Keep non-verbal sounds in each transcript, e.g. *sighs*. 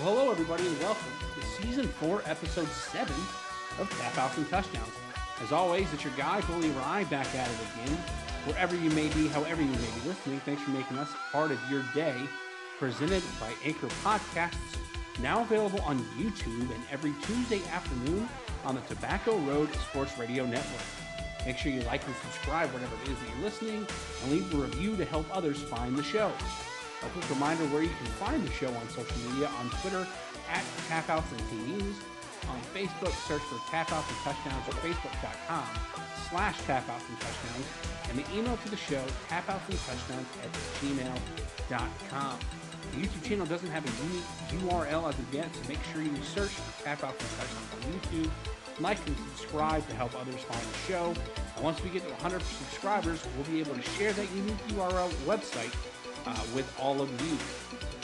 Well, hello, everybody, and welcome to Season 4, Episode 7 of Tap Outs and Touchdowns. As always, it's your guy, Bully Ry, back at it again. Wherever you may be, however you may be listening, thanks for making us part of your day. Presented by Anchor Podcasts, now available on YouTube and every Tuesday afternoon on the Tobacco Road Sports Radio Network. Make sure you like and subscribe whatever it is that you're listening and leave a review to help others find the show. A quick reminder where you can find the show on social media on Twitter at Tapouts and TDs, on Facebook, search for Tapouts and Touchdowns at facebook.com slash Tapouts and Touchdowns, and the email to the show, tapouts and touchdowns at gmail.com. The YouTube channel doesn't have a unique URL as of yet, so make sure you search for Tapouts and Touchdowns on YouTube. Like and subscribe to help others find the show. And once we get to 100 subscribers, we'll be able to share that unique URL website uh, with all of you.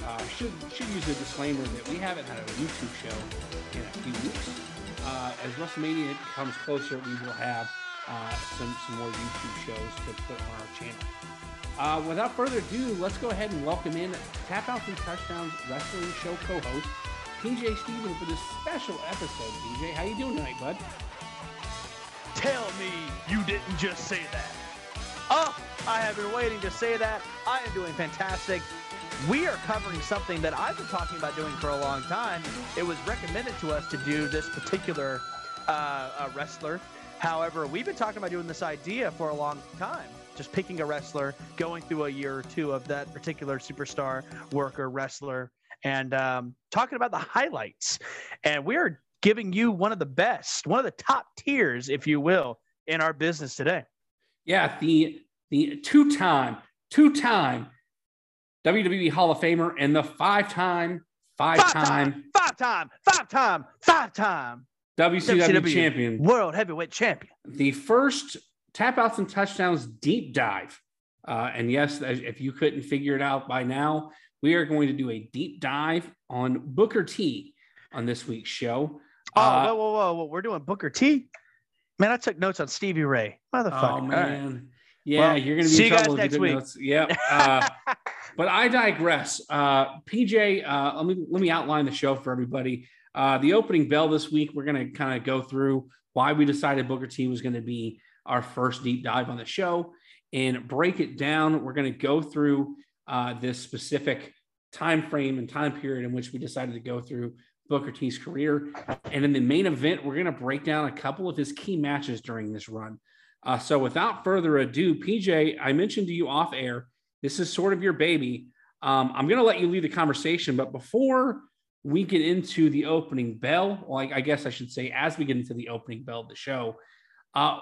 Uh, should should use a disclaimer that we haven't had a YouTube show in a few weeks. Uh, as WrestleMania comes closer, we will have uh, some some more YouTube shows to put on our channel. Uh, without further ado, let's go ahead and welcome in Tap Out and Touchdowns Wrestling Show co-host PJ Stevens for this special episode. PJ, how you doing tonight, bud? Tell me you didn't just say that. Oh, I have been waiting to say that. I am doing fantastic. We are covering something that I've been talking about doing for a long time. It was recommended to us to do this particular uh, uh, wrestler. However, we've been talking about doing this idea for a long time. Just picking a wrestler, going through a year or two of that particular superstar, worker, wrestler, and um, talking about the highlights. And we are giving you one of the best, one of the top tiers, if you will, in our business today. Yeah, the the two-time, two-time WWE Hall of Famer and the five-time, five-time, five-time, five-time, five-time WCW, WCW champion, world heavyweight champion. The first tap outs and touchdowns deep dive. Uh, and yes, if you couldn't figure it out by now, we are going to do a deep dive on Booker T on this week's show. Oh, uh, whoa, whoa, whoa, whoa! We're doing Booker T. Man, I took notes on Stevie Ray. Motherfucker. Oh man. Right. Yeah, well, you're gonna be see in you trouble guys next week. Notes. Yep. *laughs* Uh, but I digress. Uh, PJ, uh, let me let me outline the show for everybody. Uh, the opening bell this week, we're gonna kind of go through why we decided Booker T was going to be our first deep dive on the show and break it down. We're going to go through uh, this specific time frame and time period in which we decided to go through Booker T's career. And in the main event, we're going to break down a couple of his key matches during this run. Uh, so without further ado, PJ, I mentioned to you off air, this is sort of your baby. Um, I'm going to let you lead the conversation, but before we get into the opening bell, like I guess I should say, as we get into the opening bell of the show, uh,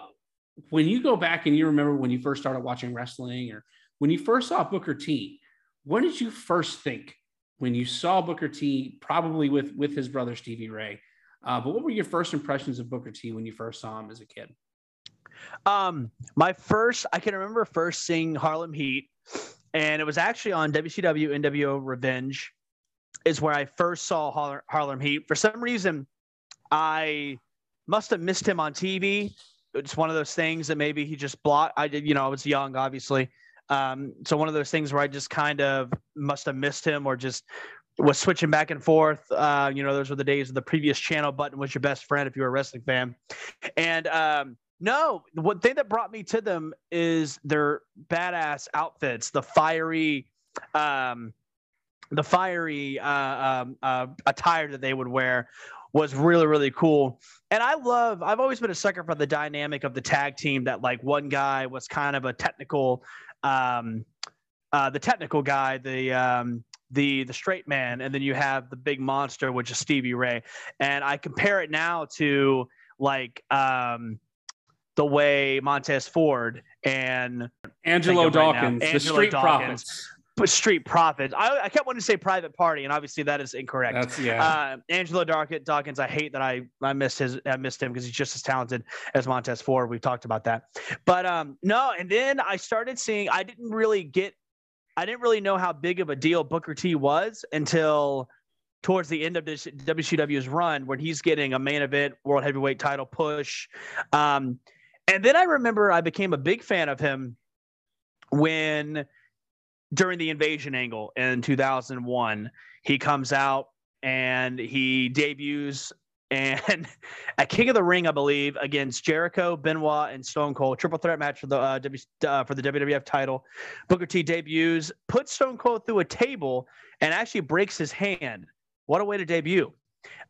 when you go back and you remember when you first started watching wrestling or when you first saw Booker T, what did you first think when you saw Booker T, probably with with his brother Stevie Ray. Uh, but what were your first impressions of Booker T when you first saw him as a kid? Um, my first, I can remember first seeing Harlem Heat, and it was actually on WCW NWO Revenge, is where I first saw Har- Harlem Heat. For some reason, I must have missed him on TV. It's one of those things that maybe he just blocked. I did, you know, I was young, obviously. Um, so one of those things where I just kind of must have missed him or just was switching back and forth. Uh, you know, those were the days of the previous channel button was your best friend if you were a wrestling fan. And um, no, the one thing that brought me to them is their badass outfits, the fiery, um, the fiery uh, um, uh, attire that they would wear was really really cool and i love i've always been a sucker for the dynamic of the tag team that like one guy was kind of a technical um, uh, the technical guy, the um, the the straight man, and then you have the big monster, which is Stevie Ray. And I compare it now to like um, the way Montez Ford and Angelo Dawkins, right the Street Dawkins, Profits. Street Profits. I, I kept wanting to say Private Party, and obviously that is incorrect. That's yeah. Uh, Angelo Darkett, Dawkins. I hate that I I missed his I missed him because he's just as talented as Montez Ford. We've talked about that, but um no. And then I started seeing. I didn't really get. I didn't really know how big of a deal Booker T was until towards the end of this WCW's run when he's getting a main event world heavyweight title push. Um, and then I remember I became a big fan of him when during the invasion angle in 2001 he comes out and he debuts and *laughs* at King of the Ring, I believe, against Jericho, Benoit, and Stone Cold, triple threat match for the uh, w, uh, for the WWF title. Booker T debuts, puts Stone Cold through a table, and actually breaks his hand. What a way to debut!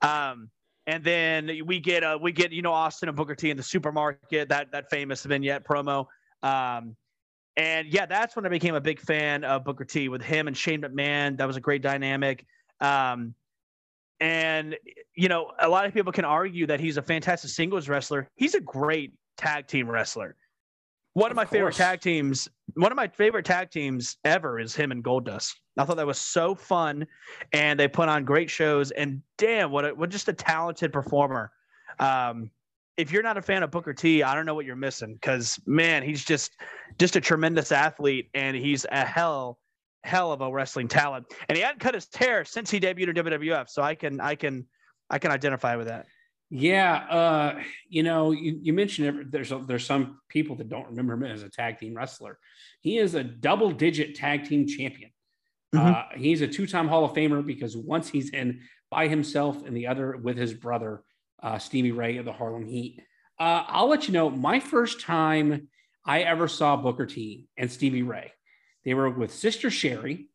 Um, and then we get uh, we get you know Austin and Booker T in the supermarket that that famous vignette promo. Um, and yeah, that's when I became a big fan of Booker T with him and Shane McMahon. That was a great dynamic. Um, and, you know, a lot of people can argue that he's a fantastic singles wrestler. He's a great tag team wrestler. One of, of my course. favorite tag teams, one of my favorite tag teams ever is him and Goldust. I thought that was so fun, and they put on great shows. And damn, what a, what just a talented performer. Um, if you're not a fan of Booker T, I don't know what you're missing because man, he's just just a tremendous athlete, and he's a hell hell of a wrestling talent, and he hadn't cut his hair since he debuted in WWF. So I can I can I can identify with that. Yeah, uh, you know, you, you mentioned there's a, there's some people that don't remember him as a tag team wrestler. He is a double digit tag team champion. Mm-hmm. Uh, he's a two time Hall of Famer because once he's in by himself and the other with his brother uh, Stevie Ray of the Harlem Heat. Uh, I'll let you know my first time I ever saw Booker T and Stevie Ray. They were with Sister Sherri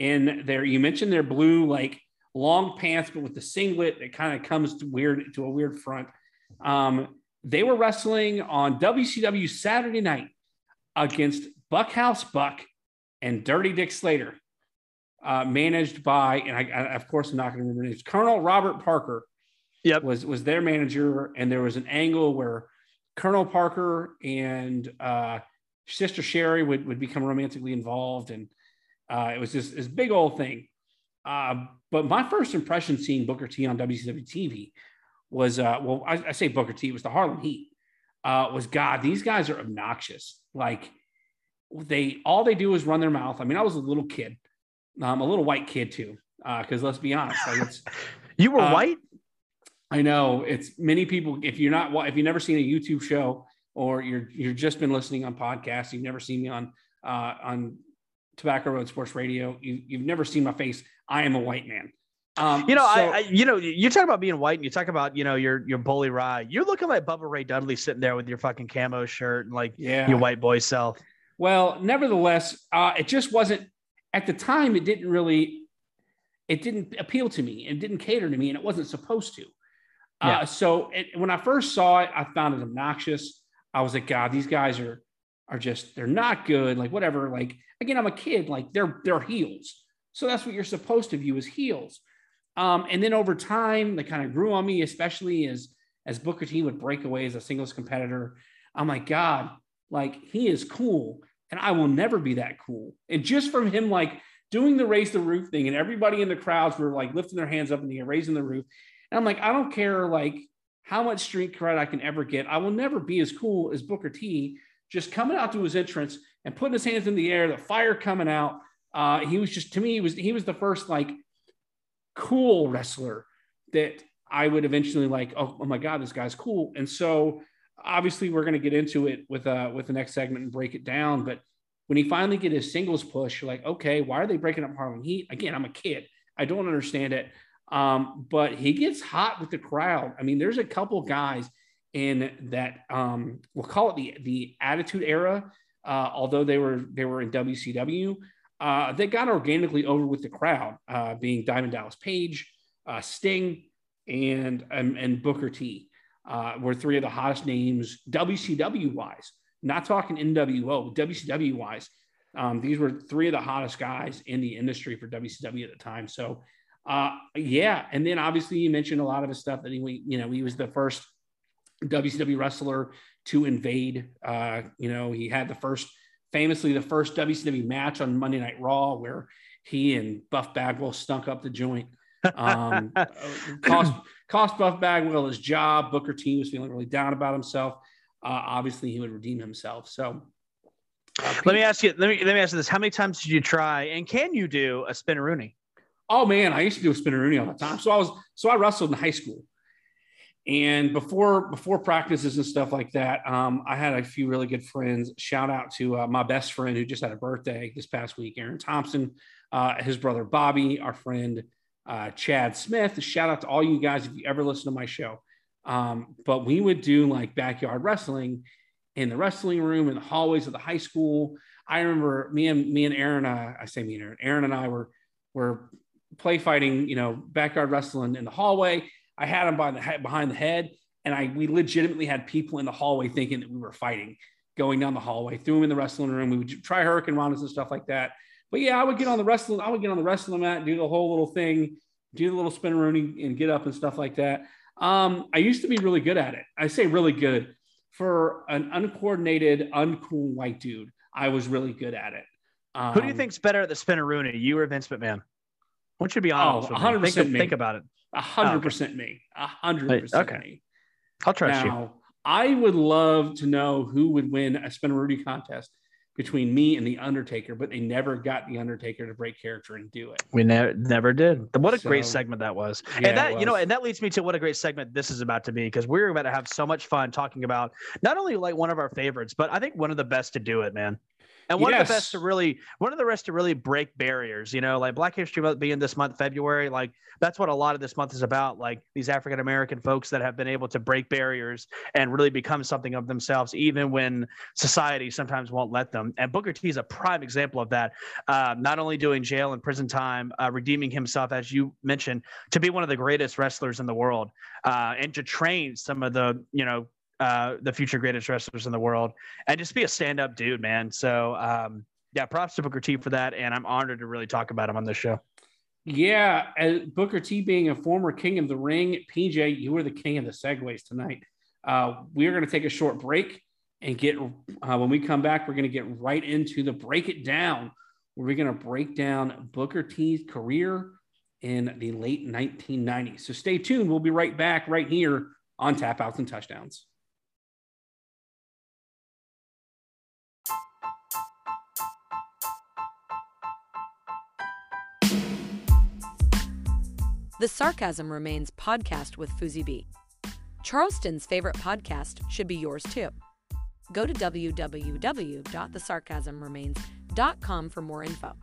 and there you mentioned their blue like long pants, but with the singlet that kind of comes to weird to a weird front. Um, they were wrestling on WCW Saturday night against Bunkhouse Buck and Dirty Dick Slater, uh, managed by, and I, I, of course I'm not going to remember names, Colonel Robert Parker. Yep. was was their manager, and there was an angle where Colonel Parker and uh, Sister Sherri would, would become romantically involved. And uh, it was this, this big old thing. Uh, but my first impression seeing Booker T on WCW TV was, uh, well, I, I, say Booker T, it was the Harlem Heat, uh, was God, these guys are obnoxious. Like they, all they do is run their mouth. I mean, I was a little kid, um, a little white kid too, because uh, let's be honest, like it's, *laughs* you were white. I know it's many people. If you're not, if you've never seen a YouTube show, or you're you've just been listening on podcasts, you've never seen me on uh, on Tobacco Road Sports Radio, you, you've never seen my face. I am a white man. Um, you know, so, I, I, you know, you talk about being white, and you talk about, you know, your your bully ry. You're looking like Bubba Ray Dudley sitting there with your fucking camo shirt and like yeah. your white boy self. Well, nevertheless, uh, it just wasn't at the time. It didn't really, it didn't appeal to me. It didn't cater to me, and it wasn't supposed to. Uh, yeah. Uh, so it, when I first saw it, I found it obnoxious. I was like, God, these guys are are just they're not good. Like whatever. Like again, I'm a kid. Like they're they're heels. So that's what you're supposed to view as heels. Um, and then over time, they kind of grew on me, especially as as Booker T would break away as a singles competitor. I'm like, God, like he is cool, and I will never be that cool. And just from him, like doing the raise the roof thing, and everybody in the crowds were like lifting their hands up in the air, raising the roof. And I'm like, I don't care, like how much street cred I can ever get. I will never be as cool as Booker T, just coming out to his entrance and putting his hands in the air, the fire coming out. Uh, he was just to me, he was he was the first like cool wrestler that I would eventually like. Oh, oh my god, this guy's cool. And so obviously we're to get into it with uh with the next segment and break it down. But when he finally get his singles push, you're like, okay, why are they breaking up Harlem Heat? Again, I'm a kid. I don't understand it. Um, but he gets hot with the crowd. I mean, there's a couple guys in that um, we'll call it the the Attitude Era, uh, although they were they were in WCW. Uh, they got organically over with the crowd, uh, being Diamond Dallas Page, uh, Sting, and, and, and Booker T. Uh, were three of the hottest names WCW wise. Not talking NWO, WCW wise. Um, these were three of the hottest guys in the industry for WCW at the time. So uh, yeah, and then obviously you mentioned a lot of his stuff that he, you know, he was the first WCW wrestler to invade. Uh, you know, he had the first, famously, the first WCW match on Monday Night Raw where he and Buff Bagwell stunk up the joint. Um, *laughs* cost cost Buff Bagwell his job. Booker T was feeling really down about himself. Uh, obviously, he would redeem himself. So. Uh, let me ask you. Let me let me ask you this: How many times did you try, and can you do a spinneroonie? Oh man, I used to do a spinneroonie all the time. So I was so I wrestled in high school, and before before practices and stuff like that, um, I had a few really good friends. Shout out to uh, my best friend who just had a birthday this past week, Aaron Thompson, uh, his brother Bobby, our friend uh, Chad Smith. Shout out to all you guys if you ever listen to my show. Um, but we would do like backyard wrestling in the wrestling room in the hallways of the high school. I remember me and me and Aaron. Uh, I say me and Aaron. Aaron and I were were play fighting, you know, backyard wrestling in the hallway I had him by the head, behind the head, and I we legitimately had people in the hallway thinking that we were fighting, going down the hallway. Threw him in the wrestling room. We would try hurricanranas and stuff like that. But yeah, I would get on the wrestling. I would get on the wrestling mat, do the whole little thing, do the little spinneroonie, and get up and stuff like that. Um, I used to be really good at it. I say really good for an uncoordinated, uncool white dude. I was really good at it. Um, Who do you um, think's better at the spinneroonie, you or Vince McMahon? Want you to be honest. Oh, 100% think, me. think about it. Oh, hundred percent me. Hundred percent okay. me. I'll trust now, you. I would love to know who would win a Spinneroonie contest between me and the Undertaker, but they never got the Undertaker to break character and do it. We never never did. What a so, great segment that was. Yeah, and that was. you know, and that leads me to what a great segment this is about to be because we're about to have so much fun talking about not only like one of our favorites, but I think one of the best to do it, man and one yes. of the best to really one of the rest to really break barriers you know like black history month being this month february like that's what a lot of this month is about like these african american folks that have been able to break barriers and really become something of themselves even when society sometimes won't let them and booker t is a prime example of that uh, not only doing jail and prison time uh, redeeming himself as you mentioned to be one of the greatest wrestlers in the world uh, and to train some of the you know uh, the future greatest wrestlers in the world, and just be a stand-up dude, man. So um, yeah, props to Booker T for that, and I'm honored to really talk about him on this show. Yeah, Booker T being a former king of the ring, PJ, you were the king of the segways tonight. Uh, we are going to take a short break and get uh, when we come back, we're going to get right into the break it down. Where we're going to break down Booker T's career in the late 1990s. So stay tuned. We'll be right back right here on Tap Outs and Touchdowns. The Sarcasm Remains podcast with Fuzi B. Charleston's favorite podcast should be yours too. Go to www.thesarcasmremains.com for more info.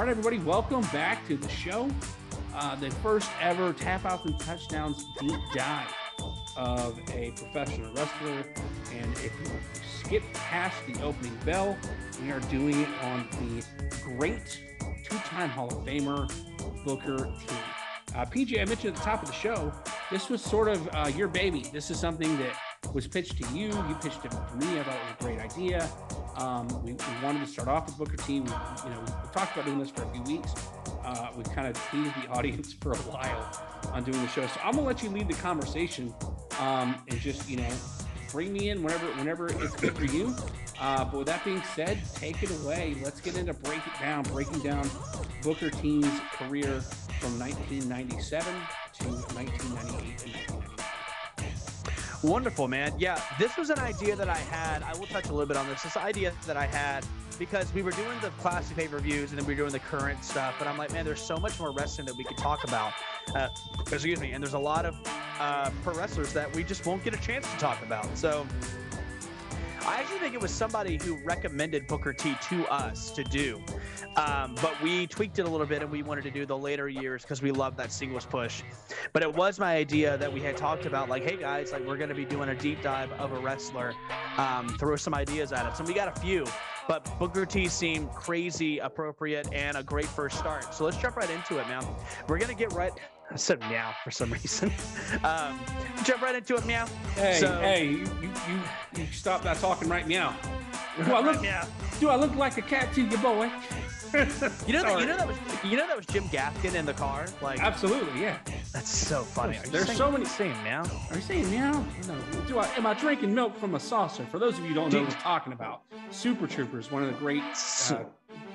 All right, everybody, welcome back to the show. Uh, the first ever Tap Outs and Touchdowns deep dive of a professional wrestler. And if you skip past the opening bell, we are doing it on the great two time Hall of Famer, Booker T. Uh, PJ, I mentioned at the top of the show, this was sort of uh, your baby. This is something that was pitched to you. You pitched it to me. I thought it was a great idea. Um, we, we, wanted to start off with Booker T. We, you know, we talked about doing this for a few weeks. Uh, we kind of teased the *laughs* audience for a while on doing the show. So I'm gonna let you lead the conversation um, and just you know bring me in whenever whenever it's good for you. Uh, but with that being said, take it away. Let's get into break it down, breaking down Booker T's career from 1997 to 1998 and 1999. Wonderful, man. Yeah, this was an idea that I had. I will touch a little bit on this. This idea that I had because we were doing the classic pay per views and then we were doing the current stuff. But I'm like, man, there's so much more wrestling that we could talk about. Uh, excuse me. And there's a lot of uh, pro wrestlers that we just won't get a chance to talk about. So I actually think it was somebody who recommended Booker T to us to do. Um, but we tweaked it a little bit and we wanted to do the later years because we love that singles push. But it was my idea that we had talked about, like, hey guys, like we're going to be doing a deep dive of a wrestler, um, throw some ideas at us. And we got a few, but Booker T seemed crazy appropriate and a great first start. So let's jump right into it, man. We're going to get right. I said meow for some *laughs* reason. um, jump right into it, meow. Hey, so, hey, you, you, you, you stop that talking right meow. *laughs* Do I look, meow. do I look like a cat to you, boy? *laughs* you know that you know that was you know that was Jim Gaffigan in the car. Like absolutely, yeah. That's so funny. Are There's saying- so many- saying meow. Are you saying meow? No. Do I am I drinking milk from a saucer? For those of you who don't know what we're talking about, Super Troopers, one of the great, uh,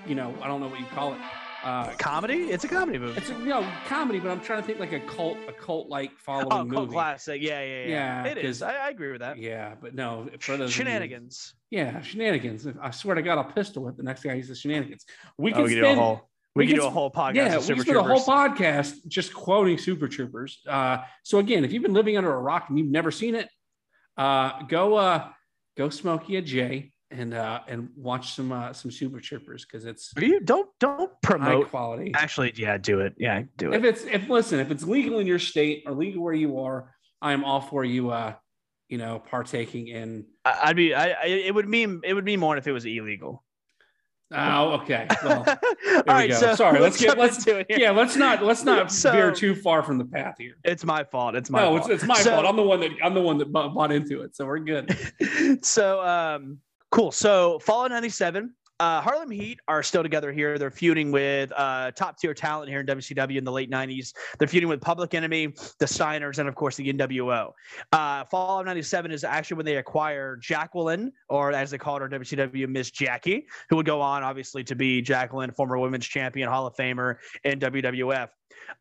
you know, I don't know what you call it. Uh, comedy? It's a comedy movie. it's a you know comedy, but I'm trying to think like a cult, a cult like following Oh, movie. cult classic. Yeah, yeah, yeah. Yeah, it is. 'cause- I, I agree with that. Yeah, but no, for those of you- Shenanigans. yeah, shenanigans. I swear to God, I'll pistol whip the next guy uses shenanigans. We Oh, can we can spend, do a whole. We, we can can do a s- whole podcast. yeah, of we Super spent a whole podcast just quoting Super Troopers. Uh, so again, if you've been living under a rock and you've never seen it, uh, go uh, go smoke you a J and uh, and watch some uh, some Super Troopers because it's Are you don't don't high promote? quality. Actually, yeah, do it. Yeah, do it. If it's if listen, if it's legal in your state or legal where you are, I am all for you. Uh, you know, partaking in. I'd be. I, I. It would mean. It would mean more if it was illegal. Oh, okay. Well, *laughs* All right. go. So Sorry, let's get- let's- do it here. yeah, let's not let's not *laughs* So- veer too far from the path here. It's my fault. It's my no, fault. it's, it's my So- fault. I'm the one that I'm the one that bought, bought into it, so we're good. *laughs* so um cool. So fallout 97 uh harlem heat are still together here. They're feuding with uh top tier talent here in wcw in the late 90s they're feuding with public enemy the steiners and of course the nwo uh of 97 is actually when they acquire jacqueline or as they called her wcw miss jackie who would go on obviously to be jacqueline former women's champion hall of famer in wwf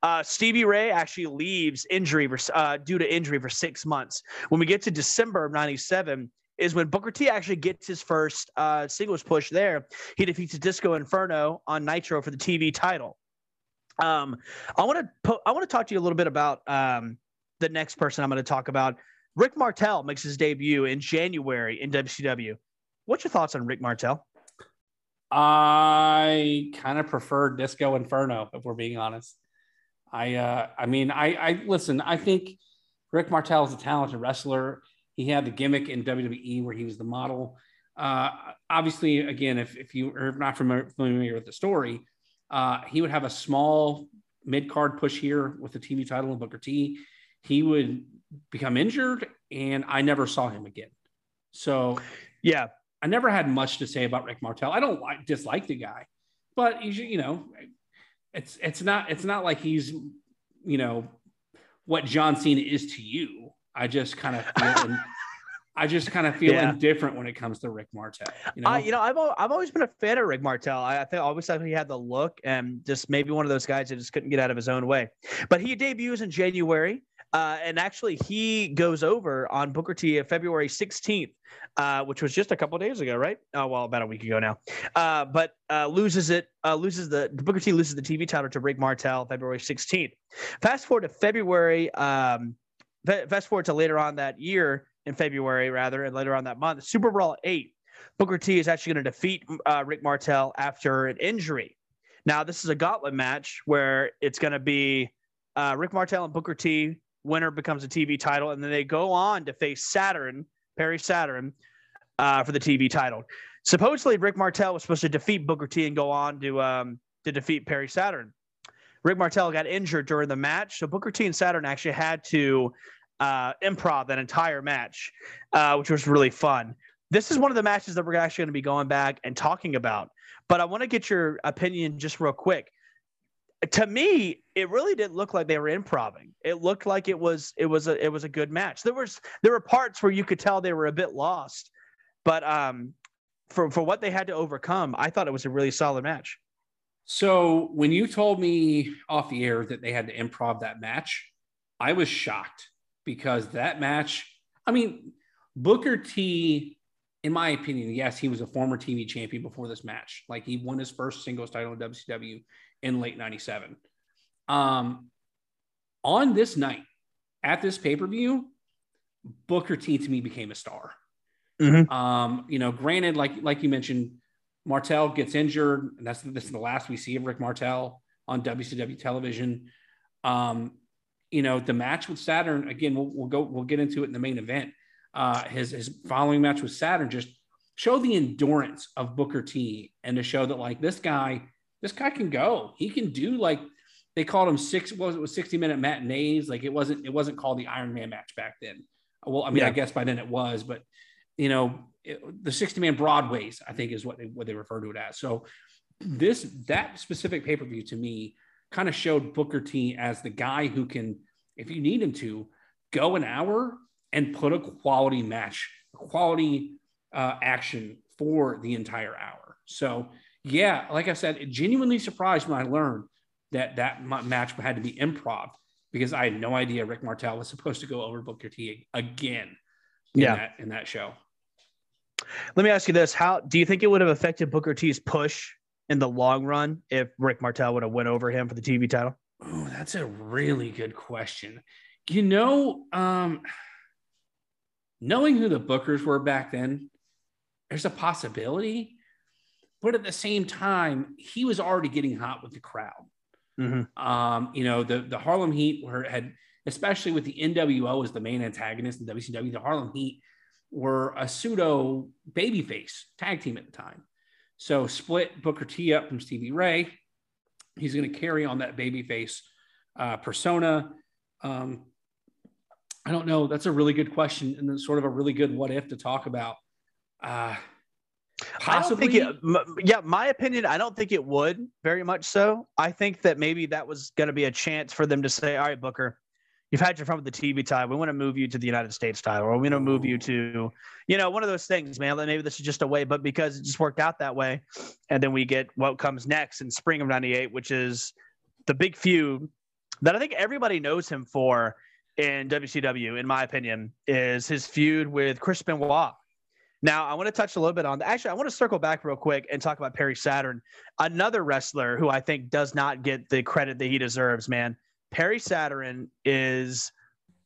uh, Stevie Ray actually leaves injury for, uh, due to injury for six months. When we get to December of '97, is when Booker T actually gets his first uh, singles push. There, he defeats Disco Inferno on Nitro for the TV title. Um, I want to po- I want to talk to you a little bit about um, the next person I'm going to talk about. Rick Martel makes his debut in January in WCW. What's your thoughts on Rick Martel? I kind of prefer Disco Inferno, if we're being honest. I uh I mean I I listen, I think Rick Martel is a talented wrestler. He had the gimmick in WWE where he was the model. Uh obviously, again, if, if you are not familiar, familiar with the story, uh he would have a small mid-card push here with the TV title and Booker T. He would become injured and I never saw him again. So Yeah, I never had much to say about Rick Martel. I don't like dislike the guy, but you know, it's it's not it's not like he's you know what John Cena is to you. I just kind of *laughs* feel I just kind of feel Yeah. indifferent when it comes to Rick Martel. You know, I, you know, I've I've always been a fan of Rick Martel. I, I think I always thought he had the look and just maybe one of those guys that just couldn't get out of his own way. But he debuts in January, uh, and actually he goes over on Booker T February 16th, uh, which was just a couple days ago, right? Oh well, about a week ago now. Uh, but uh, loses it, uh, loses the Booker T loses the TV title to Rick Martel February 16th. Fast forward to February. Um, fast forward to later on that year in February, rather, and later on that month, Super Brawl eight. Booker T is actually going to defeat uh, Rick Martel after an injury. Now, this is a gauntlet match where it's going to be uh, Rick Martel and Booker T. Winner becomes a TV title, and then they go on to face Saturn, Perry Saturn, uh, for the TV title. Supposedly, Rick Martel was supposed to defeat Booker T and go on to um, to defeat Perry Saturn. Rick Martel got injured during the match, so Booker T and Saturn actually had to uh, improv that entire match, uh, which was really fun. This is one of the matches that we're actually going to be going back and talking about. But I want to get your opinion just real quick. To me, it really didn't look like they were improving. It looked like it was it was a it was a good match. There was there were parts where you could tell they were a bit lost, but um, for for what they had to overcome, I thought it was a really solid match. So when you told me off the air that they had to improv that match, I was shocked because that match, I mean, Booker T, in my opinion, yes, he was a former TV champion before this match. Like he won his first singles title in WCW in late 97. Um, on this night, at this pay-per-view, Booker T to me became a star. Mhm. Um, you know, granted, like like you mentioned, Martel gets injured, and that's this is the last we see of Rick Martel on WCW television. Um, you know, the match with Saturn again. We'll, we'll go. We'll get into it in the main event. Uh, his his following match with Saturn just show the endurance of Booker T and to show that like this guy, this guy can go. He can do like they called him six. Was it was sixty minute matinees? Like it wasn't. It wasn't called the Iron Man match back then. Well, I mean, Yeah. I guess by then it was, but you know, it, the 60 man broadways, I think is what they, what they refer to it as. So this, that specific pay-per-view to me kind of showed Booker T as the guy who can if you need him to, go an hour and put a quality match, quality uh, action for the entire hour. So, yeah, like I said, it genuinely surprised when I learned that that match had to be improv because I had no idea Rick Martel was supposed to go over Booker T again. In yeah, that, in that show. Let me ask you this: How do you think it would have affected Booker T's push in the long run if Rick Martel would have went over him for the TV title? Oh, that's a really good question. You know, um, knowing who the Bookers were back then, there's a possibility. But at the same time, he was already getting hot with the crowd. Mm-hmm. Um, you know, the, the Harlem Heat were, had, especially with the NWO as the main antagonist in WCW, the Harlem Heat were a pseudo babyface tag team at the time. So split Booker T up from Stevie Ray. He's going to carry on that babyface uh, persona. Um, I don't know. That's a really good question, and sort of a really good what if to talk about. Uh, possibly, I don't think it, yeah, my opinion. I don't think it would very much so. I think that maybe that was going to be a chance for them to say, "All right, Booker, you've had your fun with the TV title. We want to move you to the United States title, or we want to move you to, you know, one of those things, man. Maybe this is just a way, but because it just worked out that way, and then we get what comes next in spring of '98, which is the big feud that I think everybody knows him for in WCW, in my opinion, is his feud with Chris Benoit. Now, I want to touch a little bit on actually, I want to circle back real quick and talk about Perry Saturn, another wrestler who I think does not get the credit that he deserves, man. Perry Saturn is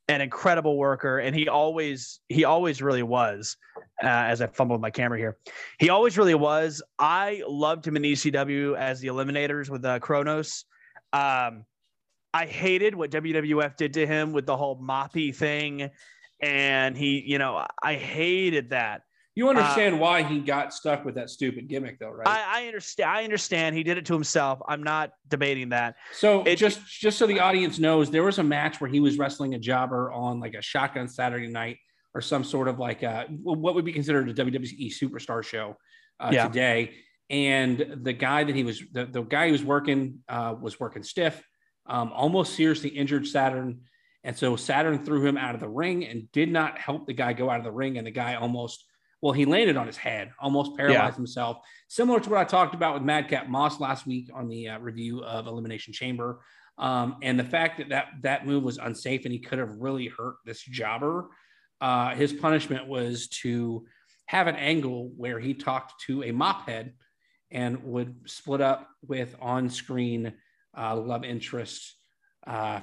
an incredible worker and he always he always really was uh, as i fumbled my camera here he always really was i loved him in ecw as the eliminators with uh, kronus um, I hated what WWF did to him with the whole moppy thing. And he, you know, I hated that. You understand uh, why he got stuck with that stupid gimmick, though, right? I, I, understand. I understand. He did it to himself. I'm not debating that. So it, just just so the audience knows, there was a match where he was wrestling a jobber on like a Shotgun Saturday Night or some sort of like a, what would be considered a WWE superstar show uh, yeah. today. And the guy that he was, the, the guy he was working uh, was working stiff um, almost seriously injured Saturn. And so Saturn threw him out of the ring and did not help the guy go out of the ring. And the guy almost, well, he landed on his head, almost paralyzed yeah. himself. Similar to what I talked about with Madcap Moss last week on the uh, review of Elimination Chamber. Um, and the fact that, that that move was unsafe and he could have really hurt this jobber. Uh, his punishment was to have an angle where he talked to a mop head and would split up with on screen uh, love interest, uh,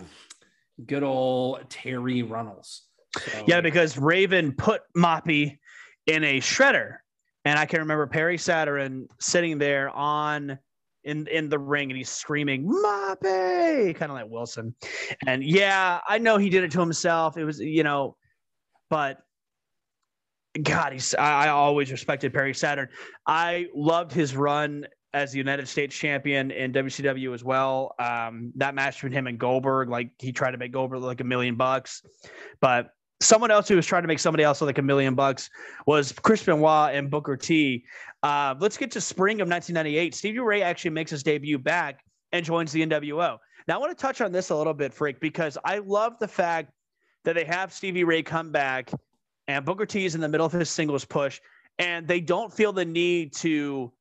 good old Terri Runnels. So, yeah, because Raven put Moppy in a shredder, and I can remember Perry Saturn sitting there on in in the ring, and he's screaming Moppy, kind of like Wilson. And yeah, I know he did it to himself. It was you know, but God, he's I, I, always respected Perry Saturn. I loved his run as the United States champion in WCW as well. Um, that match between him and Goldberg, like he tried to make Goldberg like a million bucks, but someone else who was trying to make somebody else like a million bucks was Chris Benoit and Booker T. Uh, let's get to spring of 1998. Stevie Ray actually makes his debut back and joins the NWO. Now I want to touch on this a little bit, Freak, because I love the fact that they have Stevie Ray come back and Booker T is in the middle of his singles push, and they don't feel the need to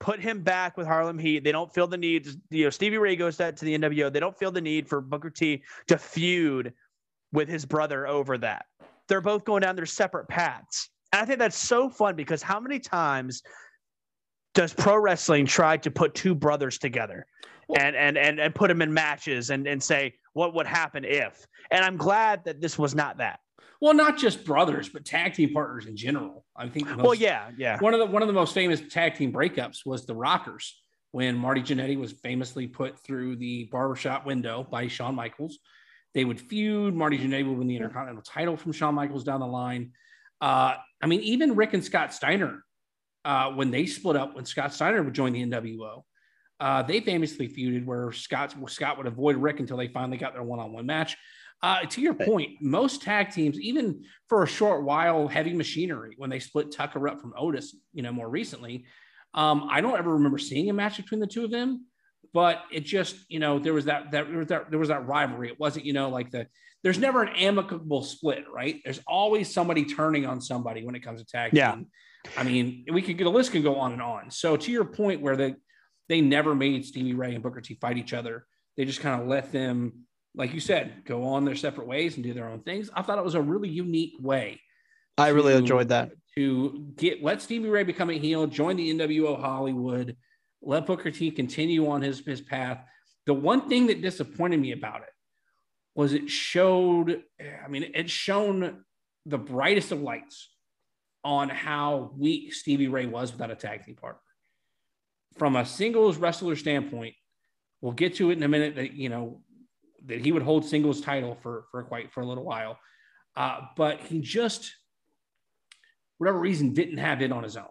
put him back with Harlem Heat. They don't feel the need. You know, Stevie Ray goes that to the NWO. They don't feel the need for Booker T to feud with his brother over that. They're both going down their separate paths. And I think that's so fun because how many times does pro wrestling try to put two brothers together and and and, and put them in matches and, and say what would happen if? And I'm glad that this was not that. Well, not just brothers, but tag team partners in general. I think. Most, well, yeah, yeah. One of the one of the most famous tag team breakups was the Rockers when Marty Jannetty was famously put through the barbershop window by Shawn Michaels. They would feud. Marty Jannetty would win the Intercontinental title from Shawn Michaels down the line. Uh, I mean, even Rick and Scott Steiner, uh, when they split up, when Scott Steiner would join the NWO, uh, they famously feuded where Scott Scott would avoid Rick until they finally got their one-on-one match. Uh, to your point, most tag teams, even for a short while, heavy machinery, when they split Tucker up from Otis, you know, more recently, um, I don't ever remember seeing a match between the two of them. But it just you know there was that that there was that, there was that rivalry. It wasn't you know like the there's never an amicable split, right? There's always somebody turning on somebody when it comes to tag Yeah. team. I mean, we could the list can go on and on. So to your point, where they they never made Stevie Ray and Booker T fight each other, they just kind of let them, like you said, go on their separate ways and do their own things. I thought it was a really unique way I really enjoyed that. to get let Stevie Ray become a heel, join the NWO Hollywood, let Booker T continue on his his path. The one thing that disappointed me about it was it showed, I mean, it shown the brightest of lights on how weak Stevie Ray was without a tag team partner. From a singles wrestler standpoint, we'll get to it in a minute that you know that he would hold singles title for for quite for a little while. Uh, but he just whatever reason, didn't have it on his own.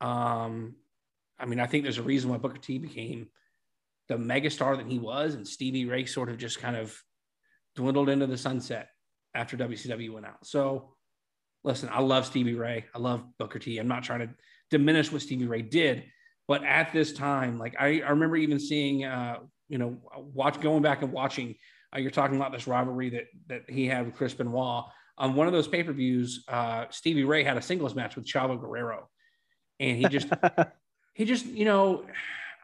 Um, I mean, I think there's a reason why Booker T became the megastar that he was, and Stevie Ray sort of just kind of dwindled into the sunset after WCW went out. So, listen, I love Stevie Ray. I love Booker T. I'm not trying to diminish what Stevie Ray did, but at this time, like I, I remember even seeing, uh, you know, watch going back and watching. Uh, you're talking about this rivalry that that he had with Chris Benoit on one of those pay per views. Uh, Stevie Ray had a singles match with Chavo Guerrero, and he just *laughs* he just you know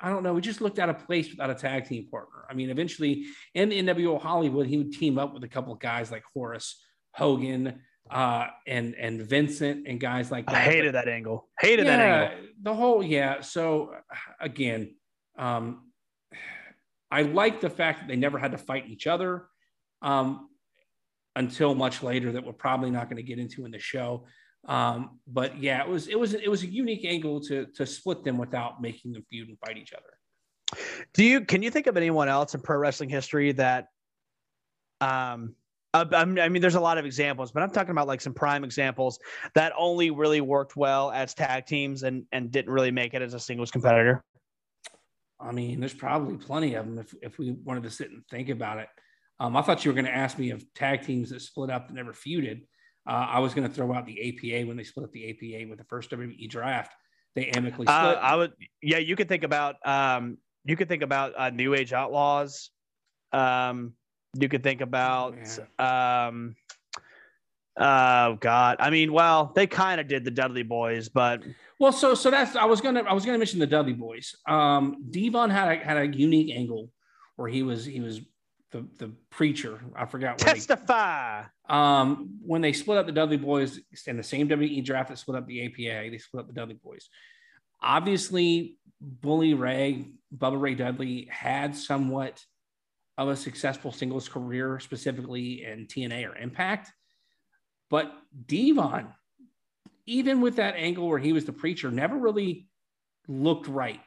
I don't know. We just looked out of place without a tag team partner. I mean, eventually in the NWO Hollywood, he would team up with a couple of guys like Horace Hogan uh, and and Vincent and guys like that. I hated that angle. Hated that angle. The whole yeah. So again, um, I like the fact that they never had to fight each other um, until much later. That we're probably not going to get into in the show. Um, but yeah, it was it was it was a unique angle to to split them without making them feud and fight each other. Do you can you think of anyone else in pro wrestling history that um I mean, there's a lot of examples, but I'm talking about like some prime examples that only really worked well as tag teams and and didn't really make it as a singles competitor. I mean, there's probably plenty of them if, if we wanted to sit and think about it. Um, I thought you were going to ask me of tag teams that split up that never feuded. Uh, I was going to throw out the APA when they split up the APA with the first WWE draft. They amicably split. Uh, I would, yeah, you could think about, um, you could think about uh, New Age Outlaws. Um, you could think about, um, oh God, I mean, well, they kind of did the Dudley Boys, but well, so so that's I was gonna I was gonna mention the Dudley Boys. Um, Devon had a, had a unique angle where he was he was the the preacher. I forgot what they, testify. um, when they split up the Dudley Boys in the same WWE draft that split up the APA, they split up the Dudley Boys. Obviously, Bully Ray, Bubba Ray Dudley had somewhat of a successful singles career, specifically in TNA or Impact. But Devon, even with that angle where he was the preacher, never really looked right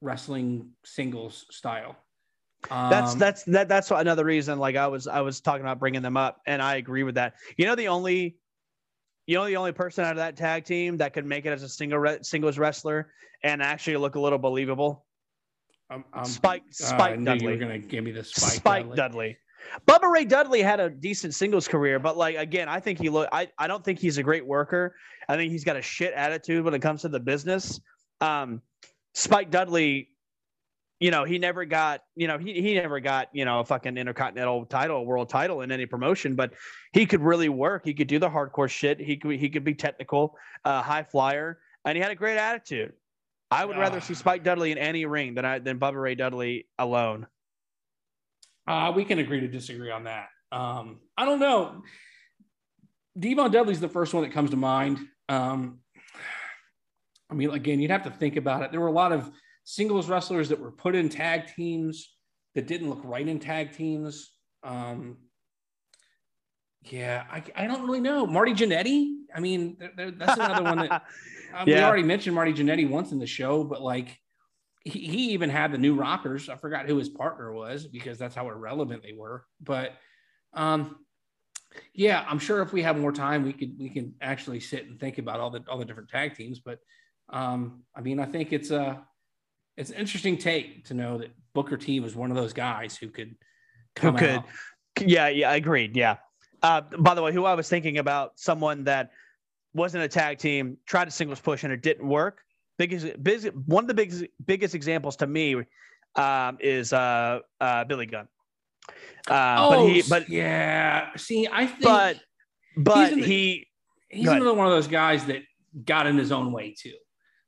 wrestling singles style. That's Um, that's that that's another reason. Like I was I was talking about bringing them up, and I agree with that. You know, the only you know the only person out of that tag team that could make it as a single re- singles wrestler and actually look a little believable. um, um, Spike uh, Spike I knew Dudley. you were going to give me the Spike, Spike, Dudley. Dudley. Bubba Ray Dudley had a decent singles career, but like again, I think he look. I I don't think he's a great worker. I think he's got a shit attitude when it comes to the business. Um, Spike Dudley, you know, he never got, you know, he he never got, you know, a fucking intercontinental title, a world title in any promotion, but he could really work. He could do the hardcore shit. He could he could be technical, uh, high flyer, and he had a great attitude. I would rather see Ah. Spike Dudley in any ring than I than Bubba Ray Dudley alone. Uh, we can agree to disagree on that. Um, I don't know. Devon Dudley's the first one that comes to mind. Um, I mean, again, you'd have to think about it. There were a lot of singles wrestlers that were put in tag teams that didn't look right in tag teams. Um, yeah, I, I don't really know. Marty Jannetty. I mean, there- there- that's another one that uh, *laughs* we already mentioned Marty Jannetty once in the show, but like he, he even had the new rockers. I forgot who his partner was because that's how irrelevant they were. But um, yeah, I'm sure if we have more time, we could we can actually sit and think about all the all the different tag teams. But um, I mean, I think it's a it's an interesting take to know that Booker T was one of those guys who could Who come could. out. Yeah, yeah, I agreed. Yeah. Uh, by the way, who I was thinking about, someone that wasn't a tag team, tried a singles push and it didn't work. Biggest, biggest one of the biggest biggest examples to me um, is uh, uh, Billy Gunn. Uh, oh, but he, but yeah. See, I think, but but the, he he's another one of those guys that got in his own way too.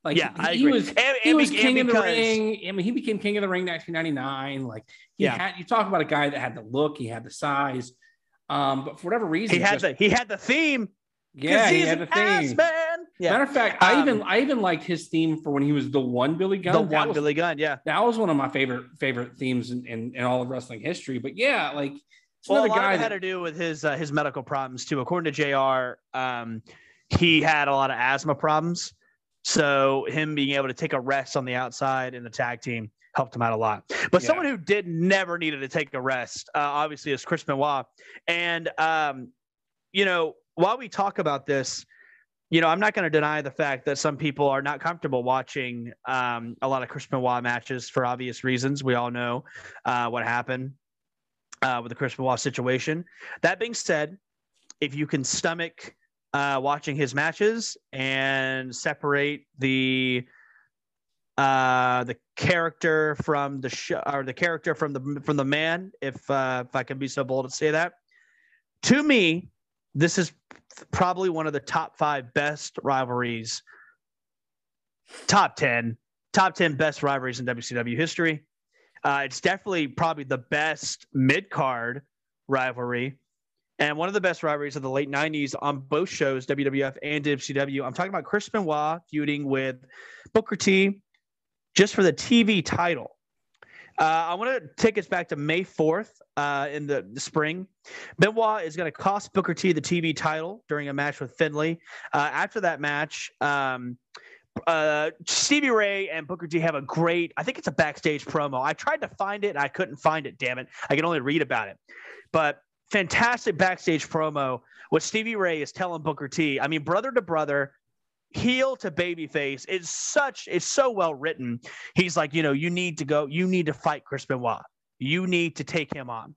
Like yeah, he, I he was and, he and was because, king of the ring. I mean, he became king of the ring 1999. Like he Yeah. had you talk about a guy that had the look, he had the size. Um, but for whatever reason, He had just- the he had the theme. yeah, he had the theme. man. Yeah, Matter of fact, I Um, even I even liked his theme for when he was the one Billy Gunn. the That one was- Billy Gunn. Yeah. that was one of my favorite favorite themes in, in, in all of wrestling history. But yeah, like it's Well, a lot guy it had to do with his uh, his medical problems too. According to Jr., um, he had a lot of asthma problems, so him being able to take a rest on the outside in the tag team helped him out a lot. But Yeah. someone who did never needed to take a rest, uh, obviously, is Chris Benoit. And um, you know, while we talk about this, you know, I'm not going to deny the fact that some people are not comfortable watching um, a lot of Chris Benoit matches for obvious reasons. We all know uh, what happened uh, with the Chris Benoit situation. That being said, if you can stomach uh, watching his matches and separate the uh, the character from the show or the character from the from the man, if uh, if I can be so bold to say that, to me, this is probably one of the top five best rivalries, top ten, top ten best rivalries in WCW history. Uh, it's definitely probably the best mid card rivalry and one of the best rivalries of the late 90s on both shows, WWF and WCW. I'm talking about Chris Benoit feuding with Booker T just for the TV title. Uh, I want to take us back to May 4th uh, in the, the spring. Benoit is going to cost Booker T the TV title during a match with Finlay. Uh, after that match, um, uh, Stevie Ray and Booker T have a great, I think it's a backstage promo. I tried to find it and I couldn't find it, damn it. I can only read about it. But fantastic backstage promo what Stevie Ray is telling Booker T. I mean, brother to brother, heel to babyface. It's such, it's so well written. He's like, you know, you need to go, you need to fight Chris Benoit. You need to take him on.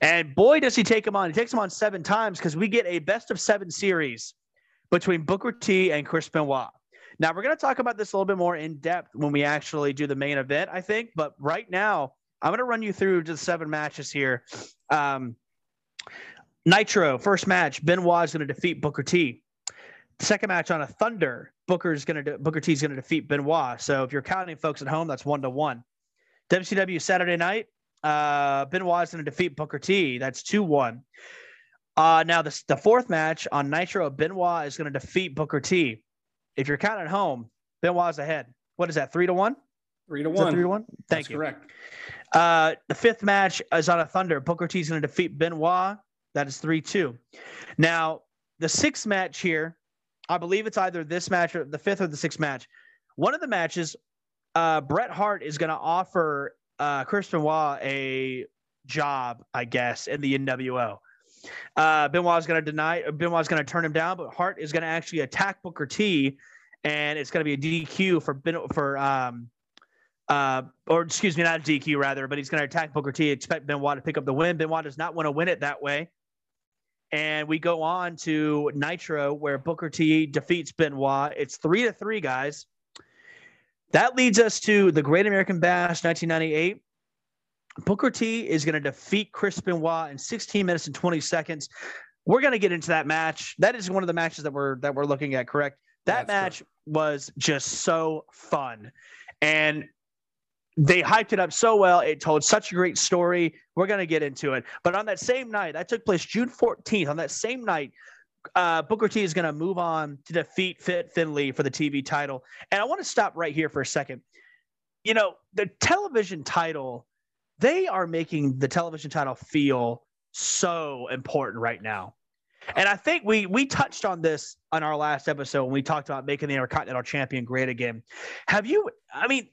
And boy, does he take him on. He takes him on seven times because we get a best of seven series between Booker T and Chris Benoit. Now, we're going to talk about this a little bit more in depth when we actually do the main event, I think. But right now, I'm going to run you through just seven matches here. Um, Nitro, first match, Benoit is going to defeat Booker T. Second match on a Thunder, Booker's going to Booker T is going to defeat Benoit. So if you're counting folks at home, that's one to one. WCW Saturday night, uh, Benoit is going to defeat Booker T. That's two one. Uh, now the the fourth match on Nitro, Benoit is going to defeat Booker T. If you're counting at home, Benoit's ahead. What is that? Three to one. three to Is one. three to one? Thank That's you. correct. Uh, the fifth match is on a Thunder. Booker T is going to defeat Benoit. That is 3 2. Now, the sixth match here, I believe it's either this match or the fifth or the sixth match. One of the matches, uh, Bret Hart is going to offer uh, Chris Benoit a job, I guess, in the NWO. Uh, Benoit is going to deny, Benoit is going to turn him down, but Hart is going to actually attack Booker T, and it's going to be a DQ for Ben, for um, uh, or excuse me, not a DQ rather, but he's going to attack Booker T. Expect Benoit to pick up the win. Benoit does not want to win it that way. And we go on to Nitro, where Booker T defeats Benoit. It's three to three, guys. That leads us to the Great American Bash 1998. Booker T is going to defeat Chris Benoit in 16 minutes and 20 seconds. We're going to get into that match. That is one of the matches that we're that we're looking at, correct? That That's match was just so fun. And they hyped it up so well. It told such a great story. We're going to get into it. But on that same night, that took place June 14th. On that same night, uh, Booker T is going to move on to defeat Fit Finlay for the TV title. And I want to stop right here for a second. You know, the television title, they are making the television title feel so important right now. And I think we we touched on this on our last episode when we talked about making the Intercontinental Champion great again. Have you? I mean,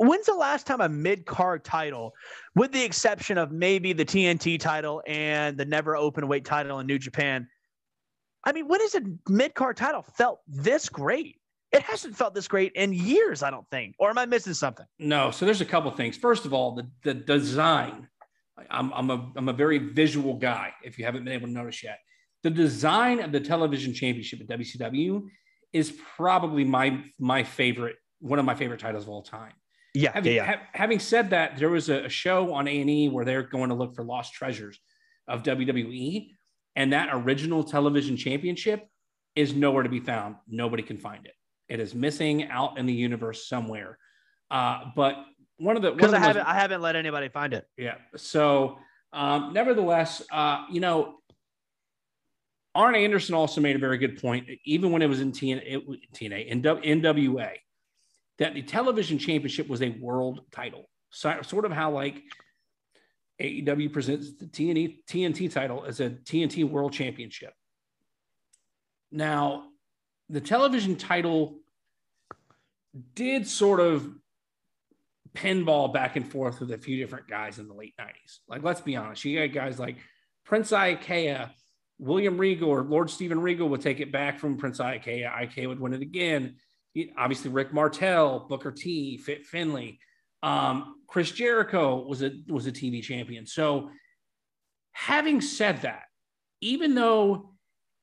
when's the last time a mid card title, with the exception of maybe the TNT title and the NEVER Openweight title in New Japan? I mean, when has a mid card title felt this great? It hasn't felt this great in years, I don't think. Or am I missing something? No, so there's a couple things. First of all, the, the design. I'm, I'm, a, I'm a very visual guy, if you haven't been able to notice yet. The design of the television championship at WCW is probably my my favorite, one of my favorite titles of all time. Yeah, Having, yeah, yeah. ha- having said that, there was a, a show on A and E where they're going to look for lost treasures of WWE, and that original television championship is nowhere to be found. Nobody can find it. It is missing out in the universe somewhere. Uh, but one of the Because I haven't I haven't let anybody find it. yeah. So, um, nevertheless, uh, you know, Arn Anderson also made a very good point, even when it was in TNA, it, TNA in W- NWA, that the television championship was a world title. So, sort of how like AEW presents the TNT, TNT title as a TNT World Championship. Now, the television title did sort of pinball back and forth with a few different guys in the late 90s. Like, let's be honest, you got guys like Prince Iaukea, William Regal, or Lord Steven Regal would take it back from Prince Iaukea. Iaukea would win it again. Obviously, Rick Martel, Booker T, Fit Finlay. Um, Chris Jericho was a was a TV champion. So, having said that, even though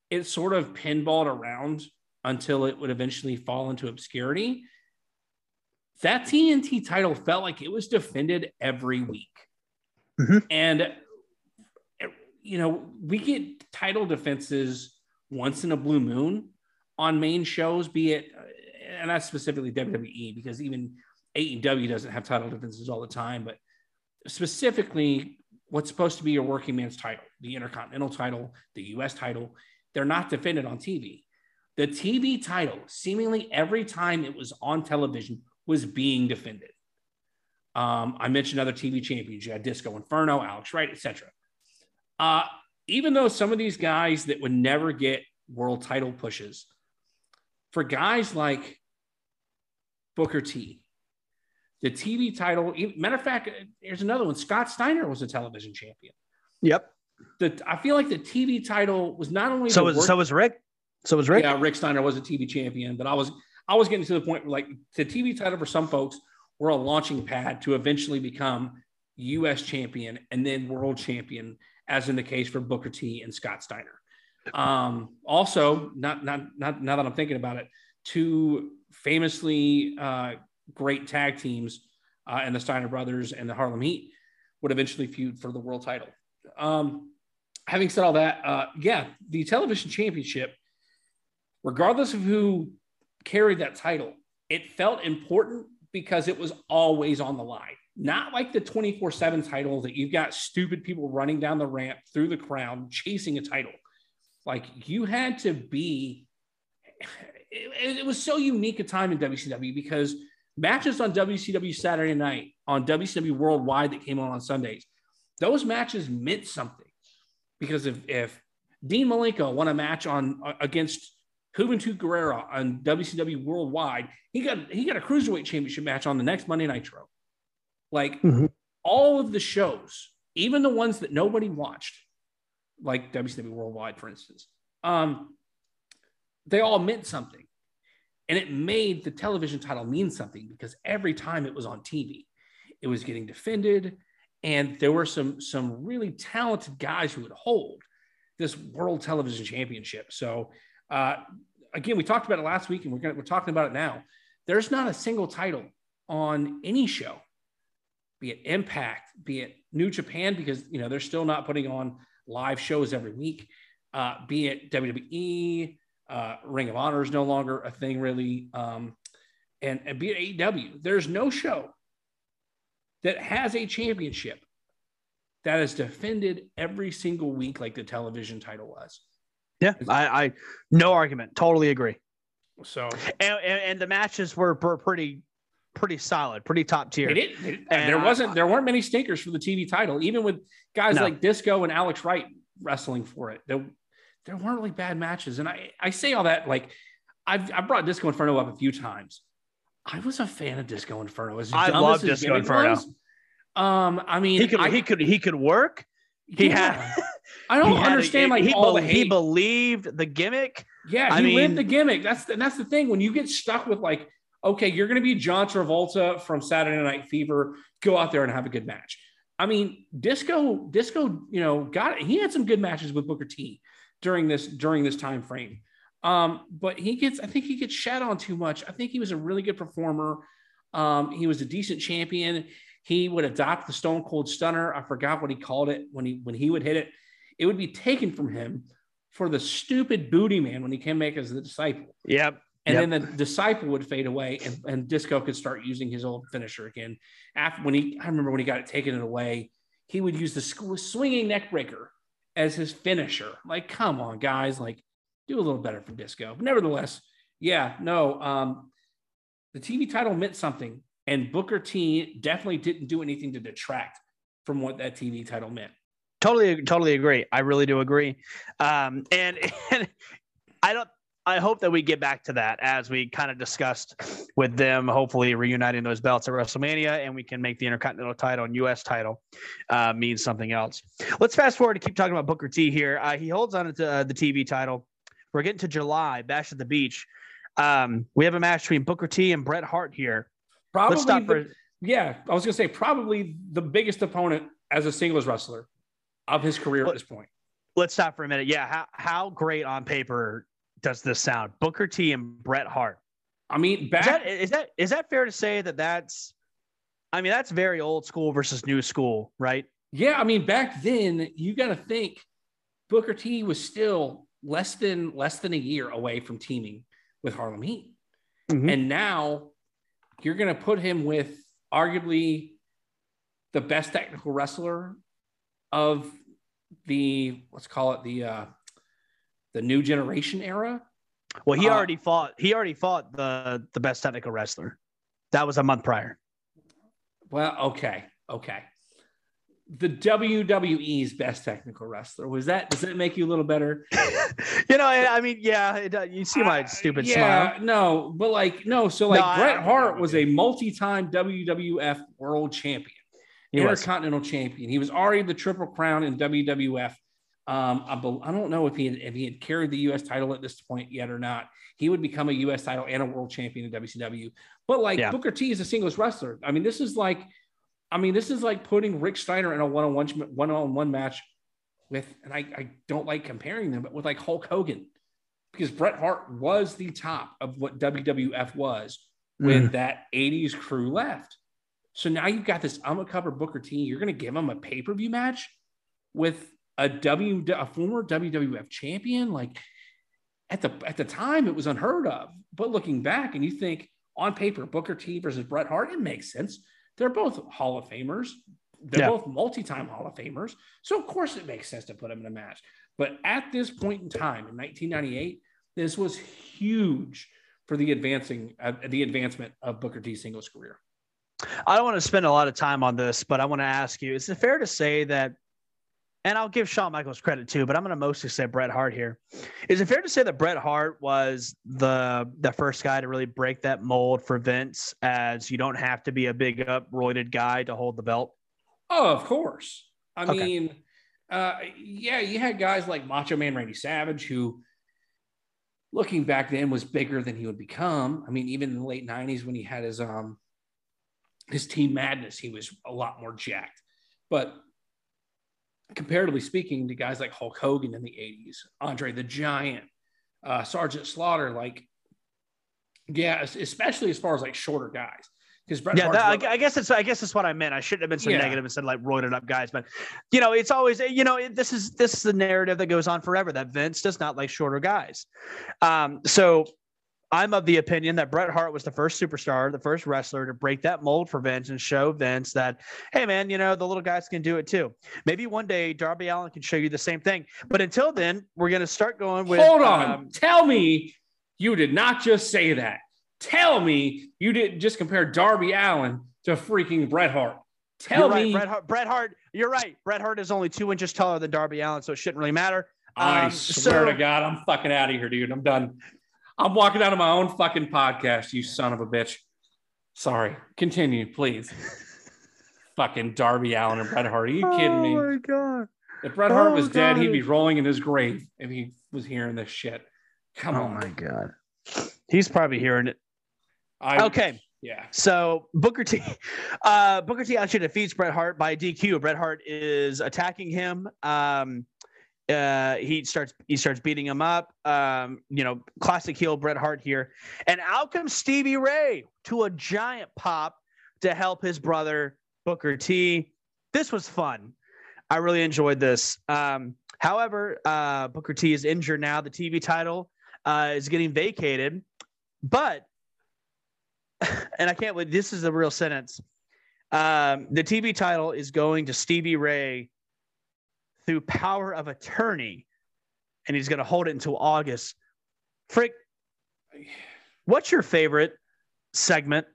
it sort of pinballed around until it would eventually fall into obscurity, that TNT title felt like it was defended every week. Mhm. And, you know, we get title defenses once in a blue moon on main shows, be it, and that's specifically WWE, because even AEW doesn't have title defenses all the time, but specifically what's supposed to be your working man's title, the Intercontinental title, the US title, they're not defended on TV. The TV title, seemingly every time it was on television, was being defended. Um, I mentioned other TV champions. You had Disco Inferno, Alex Wright, etc. Uh, even though some of these guys that would never get world title pushes, for guys like Booker T, the TV title, matter of fact, there's another one. Scott Steiner was a television champion. Yep. The, I feel like the TV title was not only So was work- so was Rick. So was Rick. yeah, Rick Steiner was a TV champion, but I was I was getting to the point where like the TV title for some folks were a launching pad to eventually become U.S. champion and then world champion, as in the case for Booker T and Scott Steiner. Um, also, not not not now that I'm thinking about it, two famously uh, great tag teams uh, and the Steiner brothers and the Harlem Heat would eventually feud for the world title. Um, having said all that, uh, yeah, the television championship regardless of who carried that title, it felt important because it was always on the line. Not like the 24 7 title that you've got stupid people running down the ramp through the crowd chasing a title. Like you had to be, it, it was so unique a time in WCW because matches on WCW Saturday night, on WCW Worldwide that came on on Sundays, those matches meant something. Because if, if Dean Malenko won a match on against Juventud Guerrero on WCW Worldwide. He got he got a cruiserweight championship match on the next Monday Nitro. Like Mhm. all of the shows, even the ones that nobody watched, like WCW Worldwide, for instance, um, they all meant something, and it made the television title mean something because every time it was on TV, it was getting defended, and there were some some really talented guys who would hold this World Television Championship. So uh, again, we talked about it last week, and we're gonna, we're talking about it now. There's not a single title on any show, be it Impact, be it New Japan, because you know they're still not putting on live shows every week. Uh, be it WWE, uh, Ring of Honor is no longer a thing really, um, and, and be it AEW. There's no show that has a championship that is defended every single week like the television title was. Yeah, I, I no argument. Totally agree. So And, and, and the matches were, were pretty pretty solid, pretty top tier. Did. they- And there I- wasn't. There weren't many stinkers for the TV title, even with guys No. like Disco and Alex Wright wrestling for it. There, there weren't really bad matches. And I, I say all that like I've I brought Disco Inferno up a few times. I was a fan of Disco Inferno. As I love Disco Inferno. was, um, I mean, He could I, he could he could work. He yeah. had I don't he had a- understand like he, be- he believed the gimmick. Yeah, I he lived the gimmick. That's the, and that's the thing. When you get stuck with like, okay, you're going to be John Travolta from Saturday Night Fever. Go out there and have a good match. I mean, Disco, Disco, you know, got it. He had some good matches with Booker T during this during this time frame. Um, but he gets, I think he gets shat on too much. I think he was a really good performer. Um, he was a decent champion. He would adopt the Stone Cold Stunner. I forgot what he called it when he when he would hit it. It would be taken from him for the stupid booty man when he came back as the disciple. Yep. And Yep. then the disciple would fade away, and, and Disco could start using his old finisher again. After when he, I remember when he got it taken it away, he would use the sw- swinging neck breaker as his finisher. Like, come on, guys, like do a little better for Disco. But nevertheless, yeah, no, um, the TV title meant something, and Booker T definitely didn't do anything to detract from what that TV title meant. Totally, totally agree. I really do agree. Um, and, *laughs* and I don't. I hope that we get back to that as we kind of discussed with them. Hopefully, reuniting those belts at WrestleMania, and we can make the Intercontinental title and U.S. title uh, mean something else. Let's fast forward to keep talking about Booker T here. Uh, he holds on to uh, the TV title. We're getting to July, Bash at the Beach. Um, we have a match between Booker T and Bret Hart here. Probably, Let's stop the- for yeah, I was gonna say probably the biggest opponent as a singles wrestler of his career at this point. let's stop for a minute. Yeah, how how great on paper does this sound? Booker T and Bret Hart. I mean, back Is that is that is that fair to say that that's? I mean, that's very old school versus new school, right? Yeah, I mean, back then you got to think Booker T was still less than less than a year away from teaming with Harlem Heat, Mhm. and now you're going to put him with arguably the best technical wrestler of the let's call it the uh, the new generation era. Well, he Uh, already fought. He already fought the the best technical wrestler. That was a month prior. Well, okay, okay. The WWE's best technical wrestler was that. Does that make you a little better? *laughs* you know, I, I mean, yeah, it, uh, you see my Uh, stupid yeah, smile. no, but like no, so like No, Bret Hart was a multi-time WWF World Champion, He was. Intercontinental Champion. He was already the Triple Crown in WWF. Um, I, bel- I don't know if he had, if he had carried the U.S. title at this point yet or not. He would become a U.S. title and a World Champion in WCW. But like Yeah. Booker T is a singles wrestler. I mean, this is like, I mean, this is like putting Rick Steiner in a one-on-one one-on-one match with, and I, I don't like comparing them, but with like Hulk Hogan because Bret Hart was the top of what WWF was when that 80s crew left. So now you've got this undercover Booker T. You're going to give him a pay per view match with a W, a former WWF champion. Like at the at the time, it was unheard of. But looking back, and you think on paper, Booker T versus Bret Hart, it makes sense. They're both Hall of Famers. They're Yeah. both multi-time Hall of Famers. So of course it makes sense to put them in a match. But at this point in time, in 1998, this was huge for the advancing uh, the advancement of Booker T singles career. I don't want to spend a lot of time on this, but I want to ask you: Is it fair to say that? And I'll give Shawn Michaels credit too, but I'm going to mostly say Bret Hart here. Is it fair to say that Bret Hart was the the first guy to really break that mold for Vince, as you don't have to be a big up roided guy to hold the belt? Oh, of course. I Okay. mean, uh, yeah, you had guys like Macho Man Randy Savage, who, looking back then, was bigger than he would become. I mean, even in the late '90s when he had his um his Team Madness, he was a lot more jacked. But comparatively speaking, to guys like Hulk Hogan in the '80s, Andre the Giant, uh, Sergeant Slaughter, like, yeah, especially as far as like shorter guys, because Yeah, that, I, I guess it's I guess that's what I meant. I shouldn't have been so Yeah. negative and said like roided up guys, but you know, it's always you know it, this is this is the narrative that goes on forever that Vince does not like shorter guys. Um, so I'm of the opinion that Bret Hart was the first superstar, the first wrestler to break that mold for Vince and show Vince that hey man, you know the little guys can do it too. Maybe one day Darby Allin can show you the same thing, but until then, we're gonna start going with Hold on. um, Tell me you did not just say that. Tell me you didn't just compare Darby Allin to freaking Bret Hart. Tell right, me Bret Hart. Bret Hart. You're right. Bret Hart is only two inches taller than Darby Allin, so it shouldn't really matter. I Um, swear so- to God, I'm fucking out of here, dude. I'm done. I'm walking out of my own fucking podcast, you son of a bitch. Sorry. Continue, please. *laughs* fucking Darby Allin and Bret Hart. Are you kidding me? Oh my god. If Bret Hart Oh, was dead, he'd be rolling in his grave if he was hearing this shit. Come Oh on. my god. He's probably hearing it. I, Okay. Yeah. So Booker T, uh, Booker T actually defeats Bret Hart by DQ. Bret Hart is attacking him. Um, Uh, he starts he starts beating him up. Um, you know, classic heel Bret Hart here, and out comes Stevie Ray to a giant pop to help his brother Booker T. This was fun. I really enjoyed this. Um, however, uh, Booker T is injured now. The TV title uh, is getting vacated, but *laughs* and I can't wait. this is a real sentence. Um, the TV title is going to Stevie Ray through power of attorney, and he's going to hold it until August. Frick, what's your favorite segment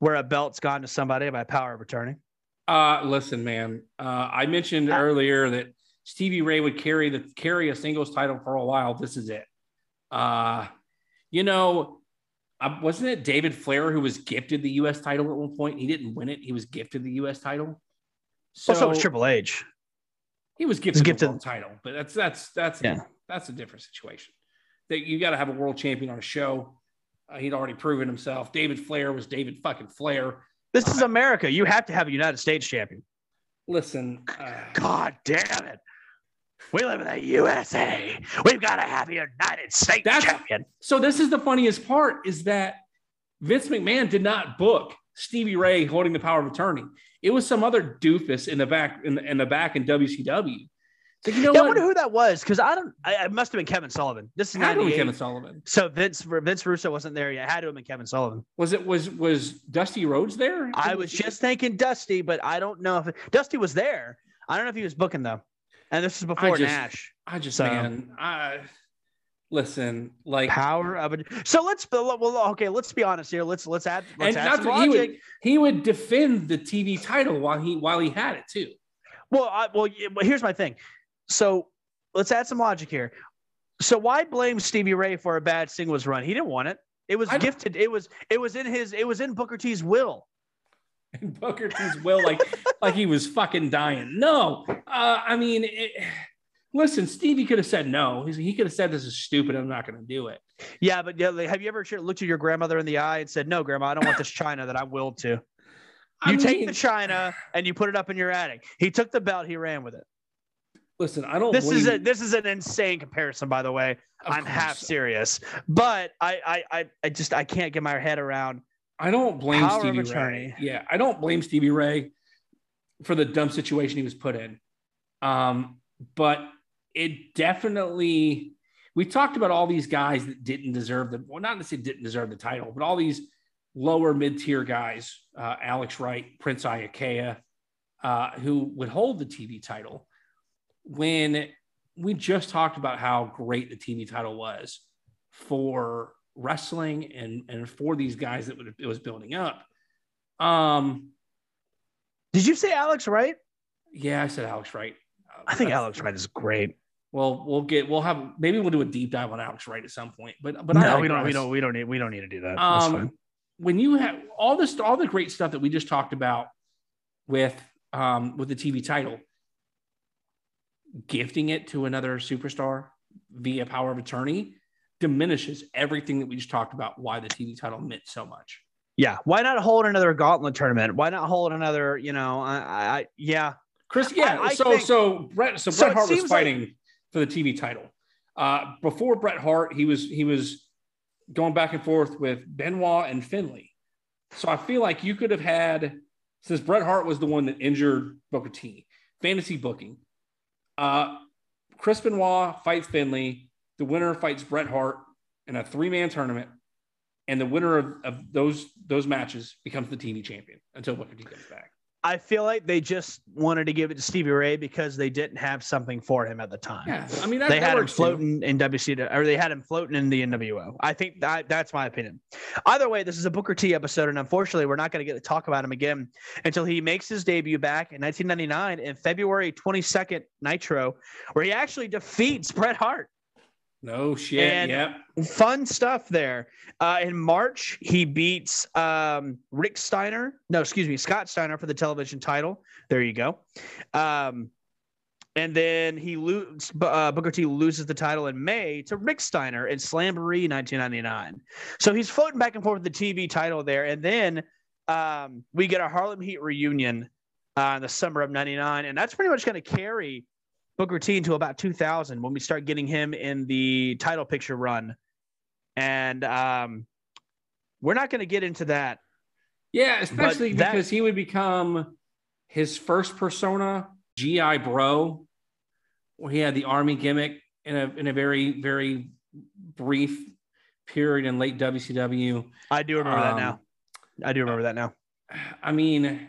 where a belt's gone to somebody by power of attorney? Uh, listen, man. Uh, I mentioned earlier that Stevie Ray would carry the carry a singles title for a while. This is it. Uh, you know, uh, wasn't it David Flair who was gifted the U.S. title at one point? He didn't win it. He was gifted the U.S. title. So also, was Triple H. He was gifted, gifted. the world title, but that's that's that's yeah. that's a different situation. That you got to have a world champion on a show. Uh, he'd already proven himself. David Flair was David fucking Flair. This is America. You have to have a United States champion. Listen, uh, God damn it. We live in the USA. We've got to have a United States champion. So this is the funniest part is that Vince McMahon did not book Stevie Ray holding the power of attorney. It was some other doofus in the back in the, in the back in WCW. So you know yeah, I wonder who that was because I don't. I, it must have been Kevin Sullivan. This is had to be Kevin Sullivan. So Vince Vince Russo wasn't there yet. Had to have been Kevin Sullivan. Was it was was Dusty Rhodes there? I was just thinking Dusty, but I don't know if Dusty was there. I don't know if he was booking though. And this is before I just, Nash. I just so. man, I listen like power of it. So let's well, okay, let's be honest here. Let's let's add. Let's and add some he would he would defend the TV title while he while he had it too. Well, I, well, here's my thing. So let's add some logic here. So why blame Stevie Ray for a bad singles run? He didn't want it. It was gifted. It was it was in his it was in Booker T's will. and *laughs* Booker T's will like like he was fucking dying. No, uh, I mean, it, listen, Stevie could have said no. He could have said this is stupid. I'm not going to do it. Yeah, but yeah, like, have you ever looked at your grandmother in the eye and said, "No, Grandma, I don't want this china that I'm willed to." *laughs* You I mean, take the china and you put it up in your attic. He took the belt. He ran with it. Listen, I don't. This believe... is a this is an insane comparison, by the way. Of I'm course. half serious, but I, I I I just I can't get my head around I don't blame Stevie Ray. Yeah, I don't blame Stevie Ray for the dumb situation he was put in. Um, but it definitely we talked about all these guys that didn't deserve the well, not necessarily didn't deserve the title, but all these lower mid-tier guys, uh, Alex Wright, Prince Iaukea, uh, who would hold the TV title when we just talked about how great the TV title was for wrestling and and for these guys that it was building up. Um, did you say Alex Wright? Yeah, I said Alex Wright. I think Alex Wright is great. Well, we'll get we'll have maybe we'll do a deep dive on Alex Wright at some point. But but no, we don't we don't we don't need we don't need to do that. Um, when you have all this all the great stuff that we just talked about with um with the TV title, gifting it to another superstar via power of attorney diminishes everything that we just talked about why the TV title meant so much. Yeah. Why not hold another gauntlet tournament? Why not hold another, you know, I, I yeah. Chris, yeah. I, I so, think, so Bret, so, so Hart was fighting like, for the TV title. Uh, before Bret Hart, he was, he was going back and forth with Benoit and Finlay. So I feel like you could have had, since Bret Hart was the one that injured Booker T, fantasy booking. Uh, Chris Benoit fights Finlay. the winner fights Bret Hart in a three man tournament, and the winner of, of those those matches becomes the TV champion until Booker T comes back. I feel like they just wanted to give it to Stevie Ray because they didn't have something for him at the time. Yeah, I mean that, they had him floating too. in WC or they had him floating in the NWO. I think that that's my opinion. Either way, this is a Booker T episode, and unfortunately, we're not going to get to talk about him again until he makes his debut back in 1999 in February 22nd Nitro, where he actually defeats Bret Hart. No shit. And yep. Fun stuff there. Uh, in March, he beats um, Rick Steiner. No, excuse me, Scott Steiner for the television title. There you go. Um, and then he loses. Uh, Booker T loses the title in May to Rick Steiner in Slamboree 1999. So he's floating back and forth with the TV title there. And then um, we get a Harlem Heat reunion uh, in the summer of '99, and that's pretty much going to carry Booker T until about 2000 when we start getting him in the title picture run. And um, we're not going to get into that. Yeah, especially that- because he would become his first persona, GI Bro, where he had the army gimmick in a in a very very brief period in late WCW. I do remember that Um, now. I do remember that now. I mean,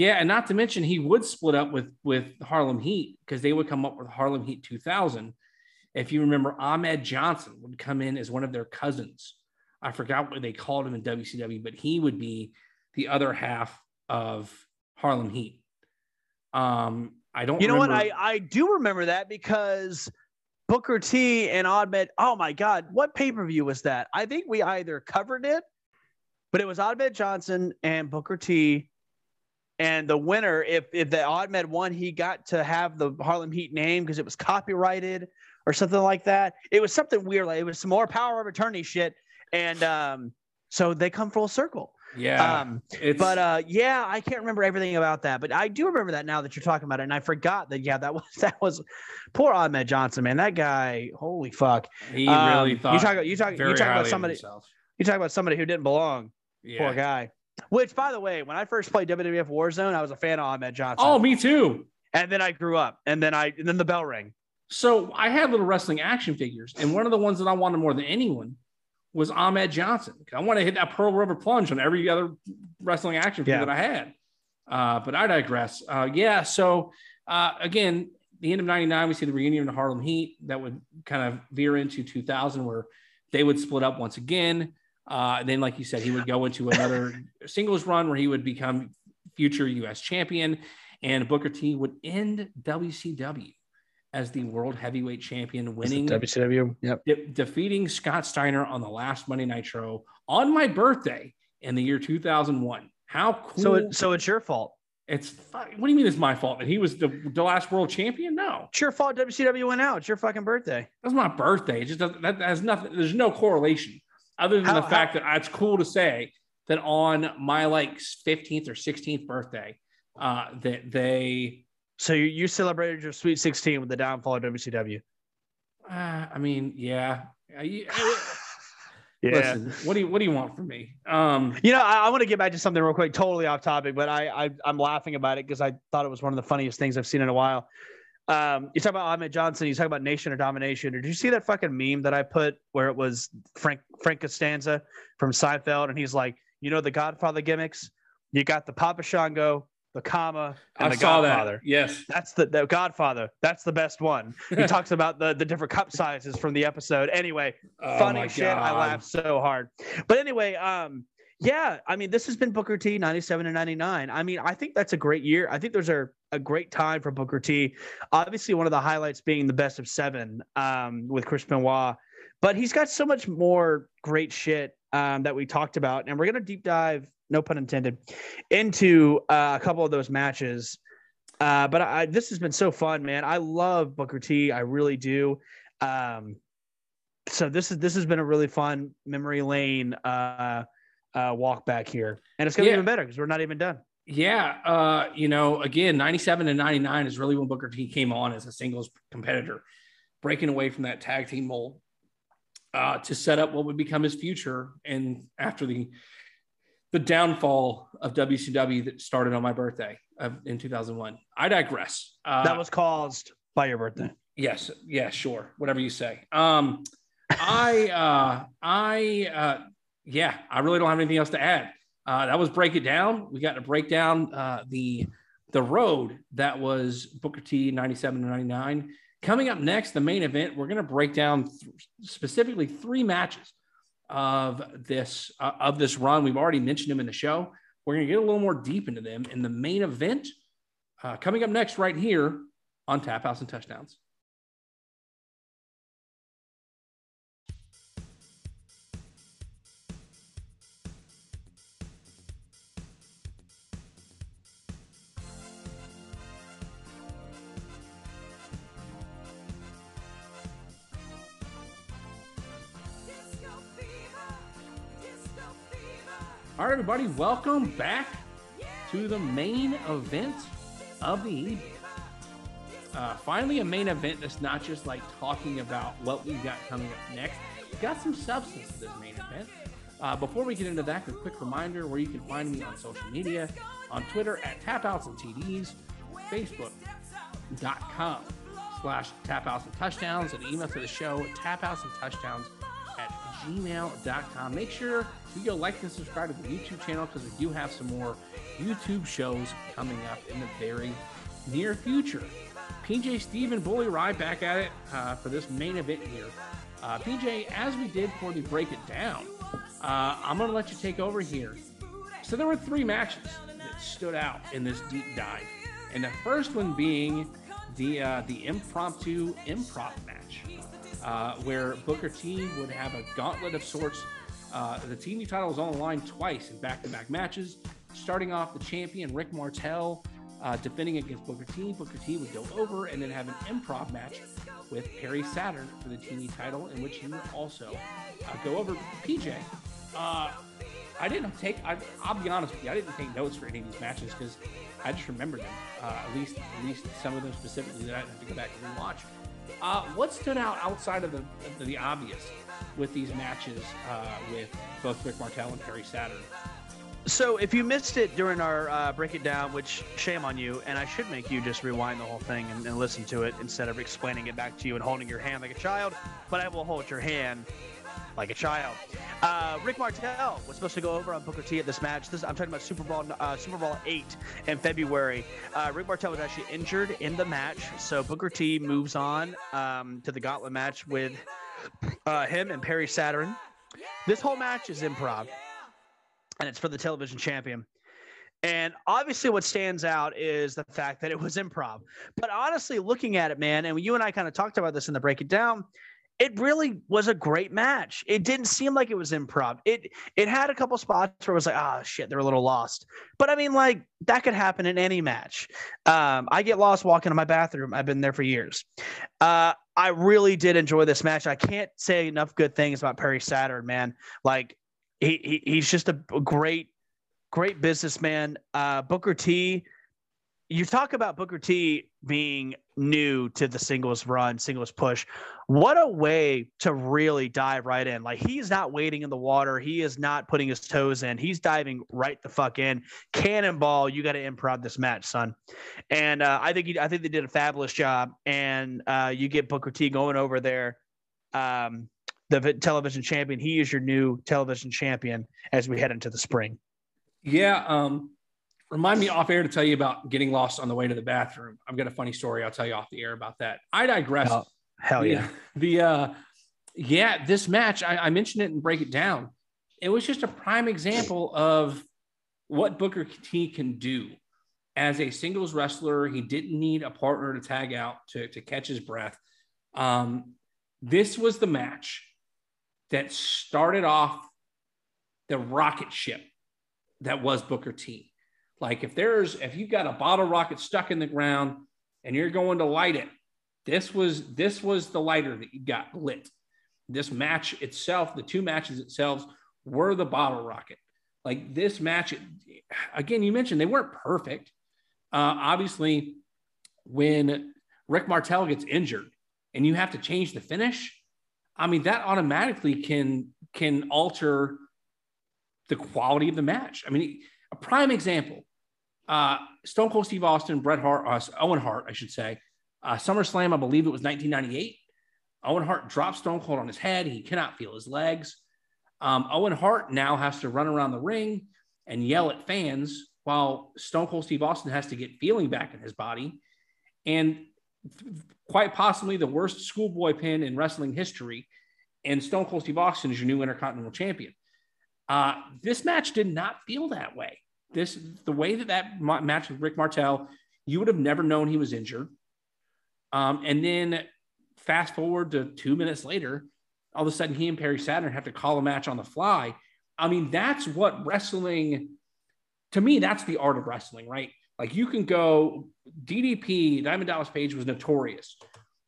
yeah, and not to mention he would split up with with Harlem Heat because they would come up with Harlem Heat 2000. If you remember, Ahmed Johnson would come in as one of their cousins. I forgot what they called him in WCW, but he would be the other half of Harlem Heat. Um, I don't. You know what? I, I do remember that because Booker T and Ahmed. Oh my God, what pay per view was that? I think we either covered it, but it was Ahmed Johnson and Booker T. And the winner, if if the Ahmed won, he got to have the Harlem Heat name because it was copyrighted or something like that. It was something weird. Like it was some more power of attorney shit. And um, so they come full circle. yeah, Um, but uh, yeah, I can't remember everything about that, but I do remember that now that you're talking about it, and I forgot that. Yeah, that *laughs* was that was poor Ahmed Johnson, man. That guy, holy fuck. he Um, really you thought talk you talk you talk about somebody you talk about somebody who didn't belong. Yeah. Poor guy. Which, by the way, when I first played WWF Warzone, I was a fan of Ahmed Johnson. Oh, me too. and then I grew up, and then I and then the bell rang. So I had little wrestling action figures, and one of the ones that I wanted more than anyone was Ahmed Johnson. I want to hit that Pearl River plunge on every other wrestling action figure Yeah. that I had. Uh, but I digress. Uh, yeah. So uh, again, the end of '99, we see the reunion of the Harlem Heat that would kind of veer into 2000, where they would split up once again. Uh, then, like you said, he would go into another *laughs* singles run where he would become future U.S. champion, and Booker T would end WCW as the world heavyweight champion, winning, WCW. Yep. de- defeating Scott Steiner on the last Monday Nitro on my birthday in the year 2001. How cool! So it, so it's your fault. it's what do you mean it's my fault that he was the, the last world champion? No, It's your fault. WCW went out. It's your fucking birthday. that's my birthday. It just doesn't, that has nothing. There's no correlation other than How- the fact that it's cool to say that on my like 15th or 16th birthday, uh, that they. So you, you celebrated your Sweet 16 with the downfall of WCW. Uh, I mean, yeah. Uh, *laughs* Yeah. Listen, what do you what do you want from me? Um, You know, I, I want to get back to something real quick, totally off topic, but I, I I'm laughing about it because I thought it was one of the funniest things I've seen in a while. Um, you talk about Ahmed Johnson, you talk about Nation of Domination. Or Did you see that fucking meme that I put where it was Frank Frank Costanza from Seinfeld, and he's like, you know, the Godfather gimmicks. You got the Papa Shango, the Kama, and I the saw Godfather. that. Yes. That's the, the Godfather. That's the best one. He *laughs* talks about the, the different cup sizes from the episode. Anyway, Oh funny shit. I God. laughed so hard. But anyway, um, yeah, I mean, this has been Booker T 97 and 99. I mean, I think that's a great year. I think those are a great time for Booker T. Obviously, one of the highlights being the best of seven um, with Chris Benoit. But he's got so much more great shit um, that we talked about. And we're going to deep dive, no pun intended, into uh, a couple of those matches. Uh, but I, this has been so fun, man. I love Booker T. I really do. Um, so this is this has been a really fun memory lane uh, uh, walk back here, and it's gonna Yeah. be even better because we're not even done. Yeah, uh, you know, again, 97 and 99 is really when Booker T came on as a singles competitor, breaking away from that tag team mold uh, to set up what would become his future. And after the the downfall of WCW that started on my birthday of, in 2001, I digress. Uh, that was caused by your birthday. Yes, yeah, sure, whatever you say. Um, I, uh, I, uh, yeah, I really don't have anything else to add. Uh, that was break it down. We got to break down uh, the the road that was Booker T 97 to 99. Coming up next, the main event, we're going to break down th- specifically three matches of this uh, of this run. We've already mentioned them in the show. We're going to get a little more deep into them in the main event. Uh, coming up next, right here on Tapouts and Touchdowns. Right, everybody, welcome back to the main event of the evening. Uh, finally, a main event that's not just like talking about what we've got coming up next. We've got some substance to this main event. Uh, before we get into that, a quick reminder where you can find me on social media on Twitter at tapouts and TDs, Facebook.com slash tapouts and touchdowns, and email to the show tapouts and touchdowns gmail.com. Make sure you go like and subscribe to the YouTube channel because we do have some more YouTube shows coming up in the very near future. PJ Steven Bully Ry back at it uh, for this main event here. Uh, PJ, as we did for the break it down, uh, I'm going to let you take over here. So there were three matches that stood out in this deep dive, and the first one being the uh, the impromptu improv match, uh, where Booker T would have a gauntlet of sorts. Uh, the TV title was on the line twice in back-to-back matches. Starting off, the champion Rick Martel uh, defending against Booker T. Booker T would go over and then have an improv match with Perry Saturn for the TV title, in which he would also uh, go over PJ. Uh, I didn't take. I, I'll be honest with you. I didn't take notes for any of these matches because I just remembered them. Uh, at least, at least some of them specifically that I have to go back and rewatch. Uh, what stood out outside of the the obvious with these matches uh, with both Rick Martel and Perry Saturn? So if you missed it during our uh, break it down, which shame on you, and I should make you just rewind the whole thing and, and listen to it instead of explaining it back to you and holding your hand like a child. But I will hold your hand like a child. Uh, Rick Martel was supposed to go over on Booker T at this match. This, I'm talking about SuperBrawl uh, SuperBrawl eight in February. Uh, Rick Martel was actually injured in the match, so Booker T moves on um, to the Gauntlet match with uh, him and Perry Saturn. This whole match is improv, and it's for the television champion. And obviously, what stands out is the fact that it was improv. But honestly, looking at it, man, and you and I kind of talked about this in the break it down, it really was a great match. It didn't seem like it was improv. It it had a couple spots where it was like, oh shit, they're a little lost. But I mean, like that could happen in any match. Um, I get lost walking to my bathroom. I've been there for years. Uh, I really did enjoy this match. I can't say enough good things about Perry Saturn, man. Like he, he he's just a great great businessman. Uh, Booker T. You talk about Booker T being new to the singles run, singles push. What a way to really dive right in. Like he's not waiting in the water. He is not putting his toes in. He's diving right the fuck in. Cannonball, you got to improv this match, son. And uh, I think he, I think they did a fabulous job. And uh, you get Booker T going over there. Um, the television champion. He is your new television champion as we head into the spring. Yeah. Um, remind me off air to tell you about getting lost on the way to the bathroom. I've got a funny story. I'll tell you off the air about that. I digress. Oh, hell yeah. The, the uh, yeah, this match I, I mentioned it and break it down. It was just a prime example of what Booker T can do as a singles wrestler. He didn't need a partner to tag out to, to catch his breath. Um, this was the match that started off the rocket ship that was Booker T. Like if there's if you've got a bottle rocket stuck in the ground and you're going to light it, this was this was the lighter that you got lit. This match itself, the two matches itself were the bottle rocket. Like this match, again, you mentioned they weren't perfect. Uh, obviously, when Rick Martel gets injured and you have to change the finish, I mean that automatically can can alter the quality of the match. I mean, a prime example: uh, Stone Cold Steve Austin, Bret Hart, uh, Owen Hart, I should say, uh, SummerSlam. I believe it was 1998. Owen Hart drops Stone Cold on his head. He cannot feel his legs. Um, Owen Hart now has to run around the ring and yell at fans while Stone Cold Steve Austin has to get feeling back in his body. And quite possibly the worst schoolboy pin in wrestling history. And Stone Cold Steve Austin is your new Intercontinental Champion. Uh, this match did not feel that way. This the way that that ma- match with Rick Martel, you would have never known he was injured. Um, and then fast forward to two minutes later, all of a sudden he and Perry Saturn have to call a match on the fly. I mean, that's what wrestling. To me, that's the art of wrestling, right? Like you can go DDP, Diamond Dallas Page was notorious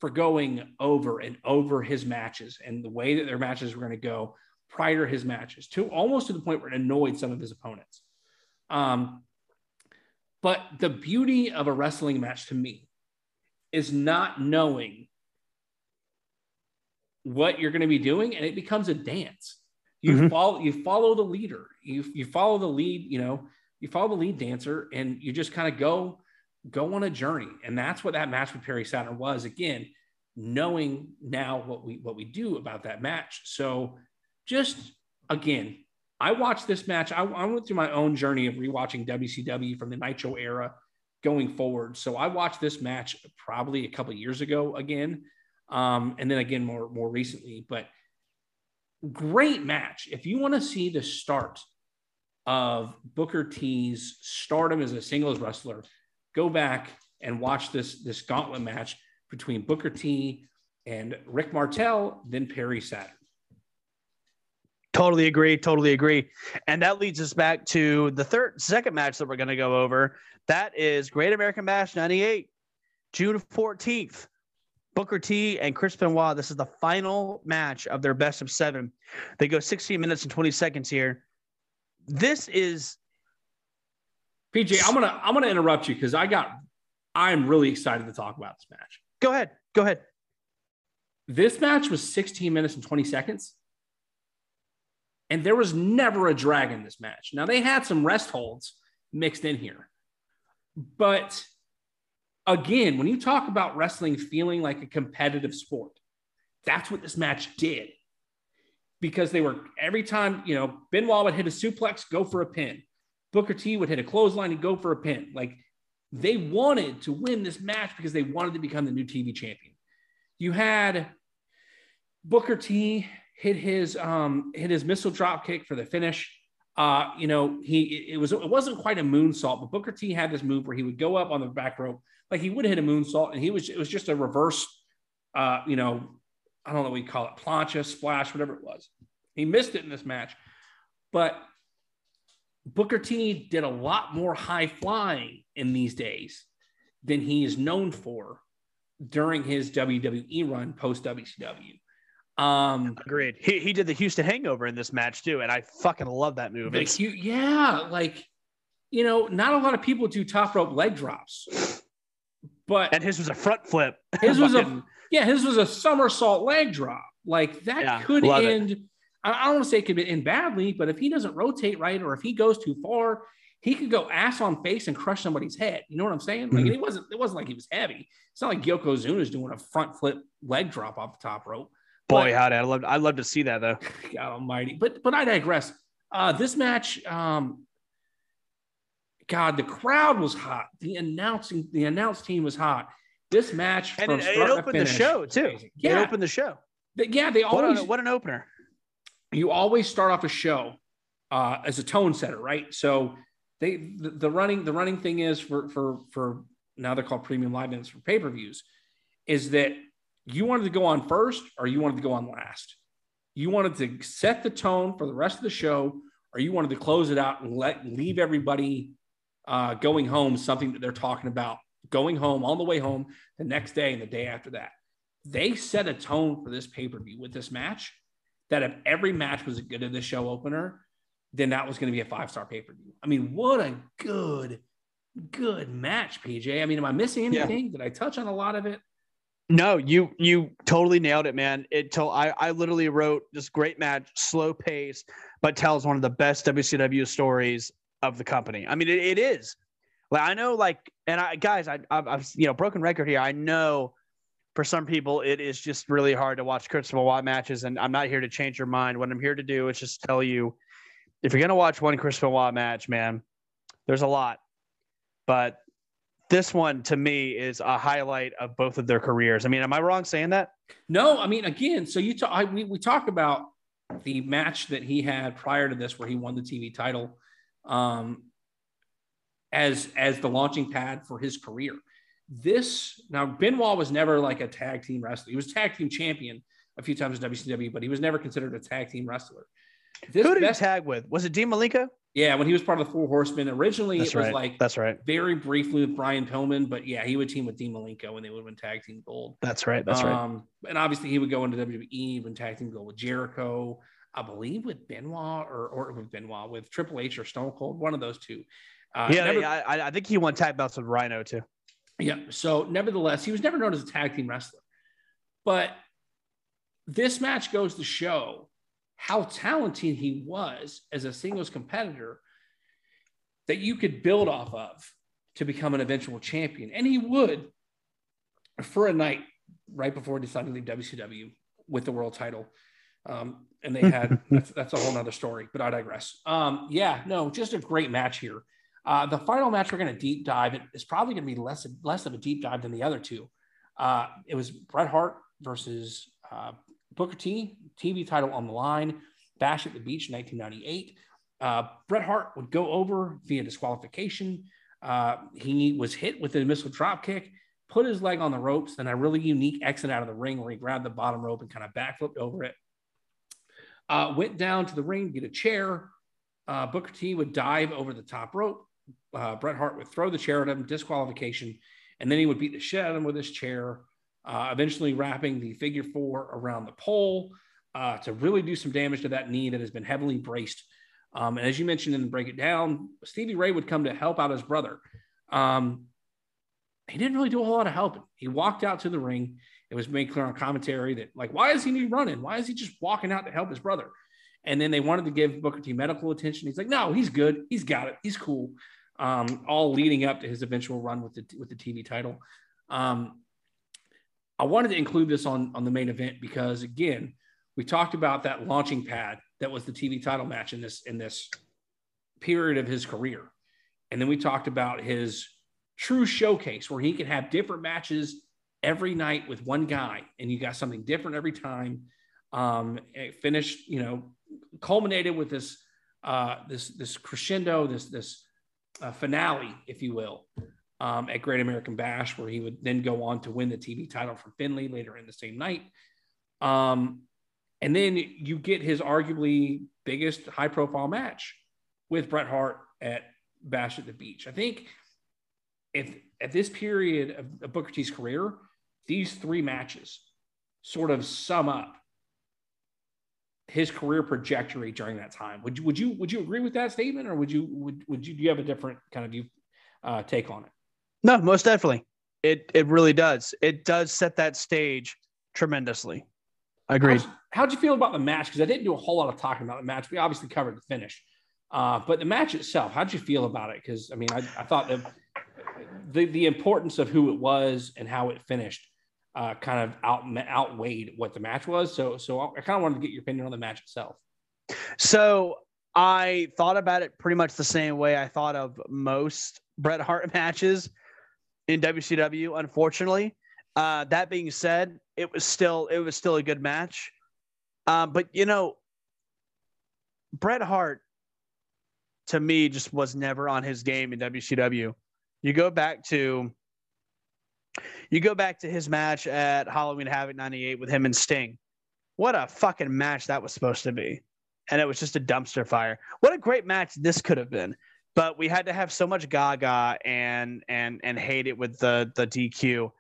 for going over and over his matches and the way that their matches were going to go prior to his matches to almost to the point where it annoyed some of his opponents. Um, but the beauty of a wrestling match to me is not knowing what you're going to be doing, and it becomes a dance. You Mhm. follow you follow the leader. You you follow the lead. You know you follow the lead dancer, and you just kind of go go on a journey. And that's what that match with Perry Saturn was. Again, knowing now what we what we do about that match. So just again, I watched this match. I, I went through my own journey of rewatching WCW from the Nitro era going forward. So I watched this match probably a couple years ago again, um, and then again more more recently. But great match. If you want to see the start of Booker T's stardom as a singles wrestler, go back and watch this this gauntlet match between Booker T and Rick Martel, then Perry Saturn. Totally agree. Totally agree. And that leads us back to the third, second match that we're going to go over. That is Great American Bash 98, June 14th. Booker T and Chris Benoit. This is the final match of their best of seven. They go 16 minutes and 20 seconds here. This is PJ, I'm gonna I'm gonna interrupt you because I got I'm really excited to talk about this match. go ahead. Go ahead. This match was 16 minutes and 20 seconds. And there was never a drag in this match. Now they had some rest holds mixed in here. But again, when you talk about wrestling feeling like a competitive sport, that's what this match did. Because they were every time, you know, Benoit would hit a suplex, go for a pin. Booker T would hit a clothesline and go for a pin. Like they wanted to win this match because they wanted to become the new TV champion. You had Booker T hit his um hit his missile drop kick for the finish. Uh, you know, he it was it wasn't quite a moonsault, but Booker T had this move where he would go up on the back rope, like he would hit a moonsault, and he was it was just a reverse uh, you know, I don't know what you call it, plancha, splash, whatever it was. He missed it in this match, but Booker T did a lot more high flying in these days than he is known for during his WWE run post WCW. Um, Agreed. He, he did the Houston Hangover in this match too, and I fucking love that move. like It's- you, yeah, like you know, not a lot of people do top rope leg drops, but and his was a front flip. his was a yeah, his was a somersault leg drop. Like that Yeah, could love it. end. I I don't want to say it could end badly, but if he doesn't rotate right or if he goes too far, he could go ass on face and crush somebody's head. You know what I'm saying? Like Mhm. it wasn't it wasn't like he was heavy. It's not like Yokozuna's doing a front flip leg drop off the top rope. Boy, but- howdy! I love I'd love to see that though. *laughs* God Almighty. But but I digress. Uh, this match, um, God, the crowd was hot. The announcing the announce team was hot. This match And from it, it start to opened the show too. amazing. It Yeah, opened the show. they, yeah. They What, always an, what an opener! you always start off a show uh, as a tone setter, right? So they the, the running the running thing is for for for now they're called premium live events for pay per views, is that you wanted to go on first or you wanted to go on last. You wanted to set the tone for the rest of the show, or you wanted to close it out and let leave everybody uh, going home something that they're talking about going home on the way home the next day and the day after that. They set a tone for this pay per view with this match that if every match was good in the show opener, then that was going to be a five star pay per view. I mean, what a good, good match, PJ. I mean, am I missing Yeah. anything? Did I touch on a lot of it? No, you you totally nailed it, man. It told I I literally wrote this great match, slow pace, but tells one of the best WCW stories of the company. I mean, it, it is. Like I know, like, and I guys, I I've, I've you know broken record here. I know for some people it is just really hard to watch Chris Benoit matches, and I'm not here to change your mind. What I'm here to do is just tell you, if you're gonna watch one Chris Benoit match, man, there's a lot, but this one to me is a highlight of both of their careers. I mean, am I wrong saying that? No, I mean, again, so you talk, I, we, we talk about the match that he had prior to this where he won the TV title um, as, as the launching pad for his career. This now Benoit was never like a tag team wrestler. He was tag team champion a few times in WCW, but he was never considered a tag team wrestler. This Who did best- he tag with? Was it Dean Malenko? Yeah, when he was part of the Four Horsemen, originally That's it was right. like That's right. very briefly with Brian Pillman, but yeah, he would team with Dean Malenko and they would have been tag team gold. That's right. That's right. Um, and obviously he would go into WWE when tag team gold with Jericho, I believe with Benoit or or with Benoit with Triple H or Stone Cold, one of those two. Uh, Yeah, never- yeah, I, I think he won tag belts with Rhino too. Yeah. So, nevertheless, he was never known as a tag team wrestler. But this match goes to show how talented he was as a singles competitor that you could build off of to become an eventual champion. And he would for a night right before deciding to leave WCW with the world title. Um, and they had *laughs* that's, that's a whole nother story, but I digress. Um, yeah, no, just a great match here. Uh, the final match we're going to deep dive it is probably going to be less less of a deep dive than the other two. Uh, it was Bret Hart versus uh, Booker T, TV title on the line, Bash at the Beach, 1998. Uh, Bret Hart would go over via disqualification. Uh, he was hit with a missile drop kick, put his leg on the ropes, then a really unique exit out of the ring where he grabbed the bottom rope and kind of backflipped over it. Uh, went down to the ring to get a chair. Uh, Booker T would dive over the top rope. Uh, Bret Hart would throw the chair at him, disqualification, and then he would beat the shit out of him with his chair, uh, eventually wrapping the figure four around the pole uh, to really do some damage to that knee that has been heavily braced. Um, and as you mentioned in the Break It Down, Stevie Ray would come to help out his brother. Um, he didn't really do a whole lot of helping. He walked out to the ring. It was made clear on commentary that, like, why is he running? Why is he just walking out to help his brother? And then they wanted to give Booker T medical attention. He's like, no, he's good. He's got it. He's cool. Um, all leading up to his eventual run with the with the TV title. Um, I wanted to include this on on the main event because again, we talked about that launching pad that was the TV title match in this in this period of his career, and then we talked about his true showcase where he can have different matches every night with one guy, and you got something different every time. Um, it finished, you know, culminated with this uh, this this crescendo, this this uh, finale, if you will, um, at Great American Bash, where he would then go on to win the TV title from Finlay later in the same night. Um, and then you get his arguably biggest high profile match with Bret Hart at Bash at the Beach. I think if at this period of, of Booker T's career, these three matches sort of sum up his career trajectory during that time. Would you would you would you agree with that statement, or would you would would you do you have a different kind of view uh, take on it? No, most definitely. It it really does. It does set that stage tremendously. Agreed. How'd, how'd you feel about the match? Because I didn't do a whole lot of talking about the match. We obviously covered the finish, uh, but the match itself, how'd you feel about it? Because I mean, I, I thought that the the importance of who it was and how it finished uh, kind of out outweighed what the match was. So so I kind of wanted to get your opinion on the match itself. So I thought about it pretty much the same way I thought of most Bret Hart *laughs* matches in WCW. Unfortunately, uh, that being said, it was still it was still a good match. Um, but you know, Bret Hart to me just was never on his game in WCW. You go back to you go back to his match at Halloween Havoc 98 with him and Sting. What a fucking match that was supposed to be. And it was just a dumpster fire. What a great match this could have been. But we had to have so much gaga and and and hate it with the the DQ.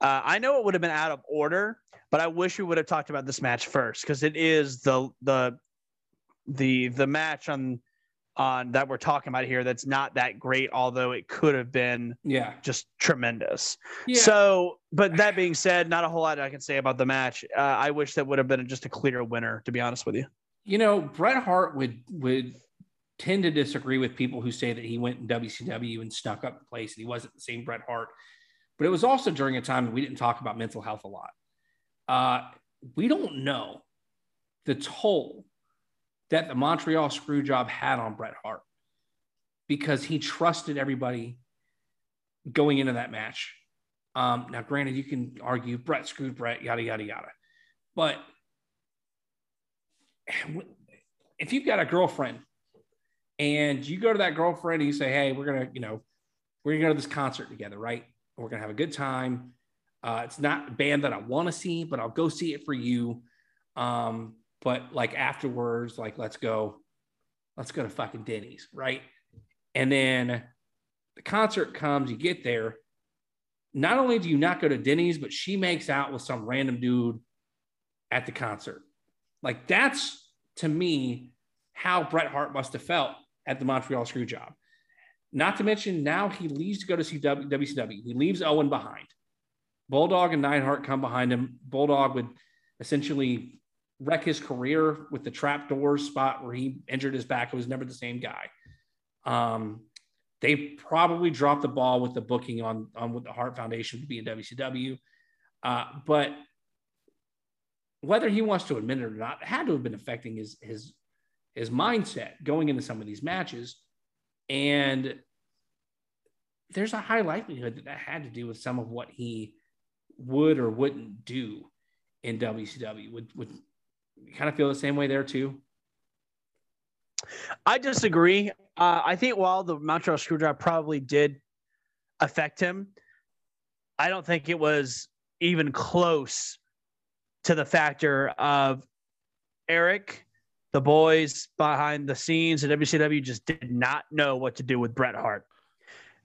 Uh, I know it would have been out of order, but I wish we would have talked about this match first because it is the the the the match on on that we're talking about here that's not that great, although it could have been Yeah. just tremendous. Yeah. So, but that being said, not a whole lot I can say about the match. Uh, I wish that would have been just a clear winner, to be honest with you. you know, Bret Hart would would tend to disagree with people who say that he went in WCW and snuck up the place and he wasn't the same Bret Hart. But it was also during a time we didn't talk about mental health a lot. Uh, we don't know the toll that the Montreal screw job had on Bret Hart because he trusted everybody going into that match. Um, now, granted, you can argue Bret screwed Bret, yada, yada, yada. But *sighs* if you've got a girlfriend and you go to that girlfriend and you say, Hey, we're to, you know, we're to go to this concert together, right? We're to have a good time. Uh, it's not a band that I want to see, but I'll go see it for you. Um, but like afterwards, like, let's go, let's go to fucking Denny's, right? And then the concert comes, you get there. Not only do you not go to Denny's, but she makes out with some random dude at the concert. Like that's to me how Bret Hart must have felt at the Montreal Screwjob. Not to mention now he leaves to go to CW, WCW. He leaves Owen behind. Bulldog and Neidhart come behind him. Bulldog would essentially wreck his career with the trapdoor spot where he injured his back. It was never the same guy. Um, they probably dropped the ball with the booking on on what the Hart Foundation would be in WCW. Uh, but whether he wants to admit it or not, it had to have been affecting his his his mindset going into some of these matches. And there's a high likelihood that that had to do with some of what he would or wouldn't do in WCW. Would would kind of feel the same way there too? I disagree. Uh, I think while the Montreal Screwdriver probably did affect him, I don't think it was even close to the factor of Eric, the boys behind the scenes at WCW just did not know what to do with Bret Hart.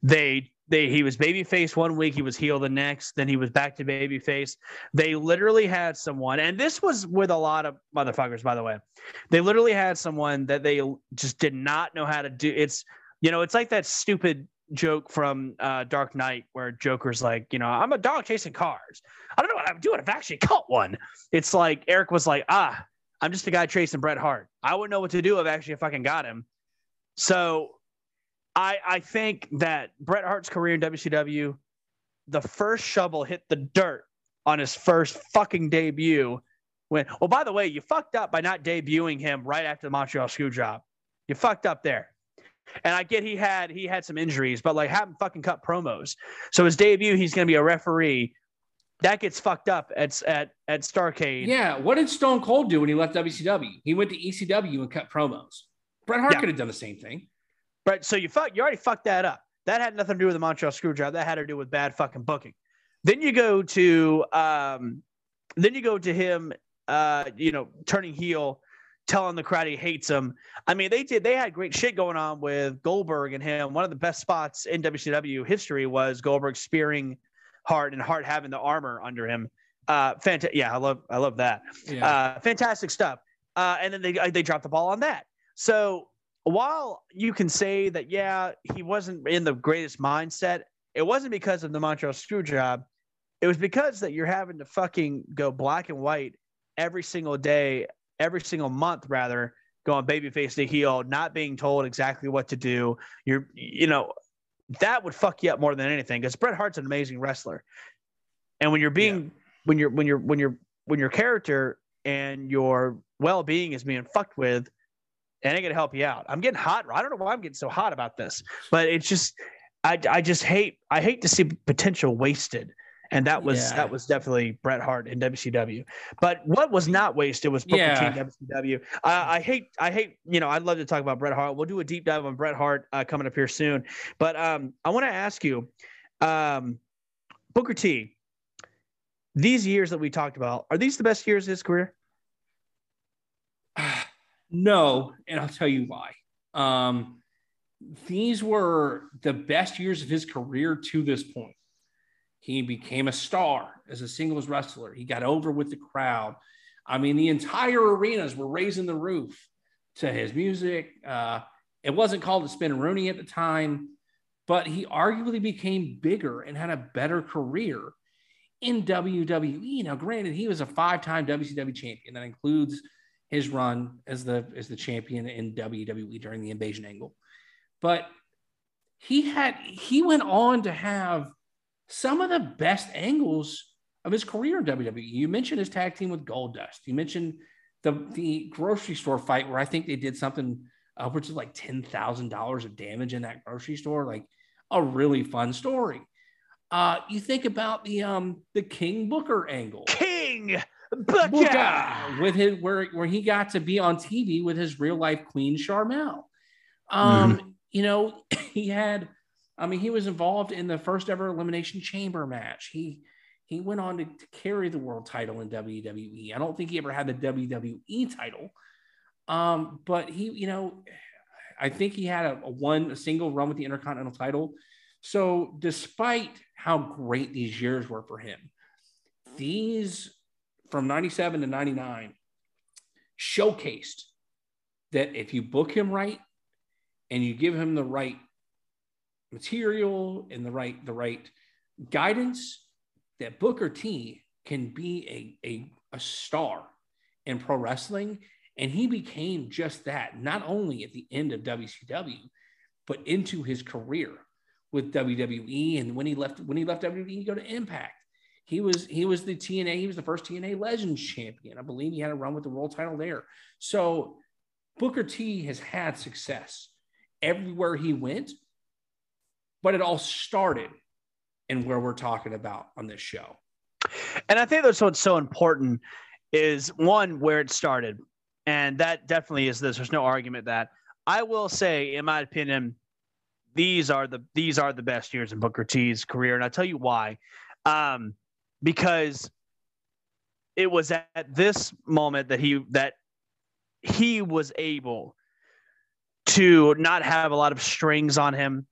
They they he was babyface one week, he was heel the next, then he was back to babyface. They literally had someone, and this was with a lot of motherfuckers, by the way. They literally had someone that they just did not know how to do. It's you know, it's like that stupid joke from uh, Dark Knight where Joker's like, you know, I'm a dog chasing cars. I don't know what I'm doing. I've actually caught one. It's like Eric was like, ah, I'm just a guy chasing Bret Hart. I wouldn't know what to do if actually if I can got him. So I I think that Bret Hart's career in WCW, the first shovel hit the dirt on his first fucking debut. When well, by the way, you fucked up by not debuting him right after the Montreal Screw Job. You fucked up there. And I get he had he had some injuries, but like have him fucking cut promos. So his debut, he's gonna be a referee. That gets fucked up at at at Starcade. Yeah. What did Stone Cold do when he left WCW? He went to ECW and cut promos. Bret Hart Yeah. could have done the same thing. But so you fuck, you already fucked that up. That had nothing to do with the Montreal Screwdriver. That had to do with bad fucking booking. Then you go to, um, then you go to him, uh, you know, turning heel, telling the crowd he hates him. I mean, they did. They had great shit going on with Goldberg and him. One of the best spots in WCW history was Goldberg spearing Hart and Hart having the armor under him. Uh, fantastic. Yeah, I love, I love that. Yeah. Uh, fantastic stuff. Uh, and then they they dropped the ball on that. So while you can say that, yeah, he wasn't in the greatest mindset, it wasn't because of the Montreal screw job. It was because that you're having to fucking go black and white every single day, every single month, rather, going babyface to heel, not being told exactly what to do. You're, you know, that would fuck you up more than anything because Bret Hart's an amazing wrestler. And when you're being, when you're, when you're, when you're, when your character and your well being is being fucked with, it ain't gonna help you out. I'm getting hot. I don't know why I'm getting so hot about this, but it's just I I just hate I hate to see potential wasted. And that was Yeah. that was definitely Bret Hart in WCW. But what was not wasted was Booker Yeah. T in WCW. I, I hate I hate you know I'd love to talk about Bret Hart. We'll do a deep dive on Bret Hart uh, coming up here soon. But um, I want to ask you, um, Booker T. These years that we talked about are these the best years of his career? *sighs* no, and I'll tell you why. Um, these were the best years of his career to this point. He became a star as a singles wrestler. He got over with the crowd. I mean, the entire arenas were raising the roof to his music. Uh, it wasn't called the Spinneroonie at the time, but he arguably became bigger and had a better career in WWE. Now, granted, he was a five-time WCW champion. That includes his run as the as the champion in WWE during the invasion angle. But he had he went on to have some of the best angles of his career in WWE. You mentioned his tag team with Goldust. You mentioned the the grocery store fight where I think they did something upwards of like ten thousand dollars of damage in that grocery store. Like a really fun story. Uh, you think about the um the King Booker angle. King Booker. Booker with his where where he got to be on TV with his real life queen Sharmell. Um, you know, *laughs* he had I mean, he was involved in the first ever elimination chamber match. He he went on to, to carry the world title in WWE. I don't think he ever had the WWE title. Um, but he, you know, I think he had a, a one a single run with the Intercontinental title. So despite how great these years were for him, these from 97 to 99 showcased that if you book him right and you give him the right material and the right the right guidance, that Booker T can be a, a, a star in pro wrestling. And he became just that, not only at the end of WCW, but into his career with WWE. And when he left, when he left WWE, he go to Impact. He was he was the TNA. He was the first TNA Legends champion. I believe he had a run with the world title there. So Booker T has had success everywhere he went, but it all started in where we're talking about on this show. And I think that's what's so important is one where it started, and that definitely is this. There's no argument that I will say, in my opinion, these are the these are the best years in Booker T's career, and I'll tell you why. Um, because it was at this moment that he that he was able to not have a lot of strings on him,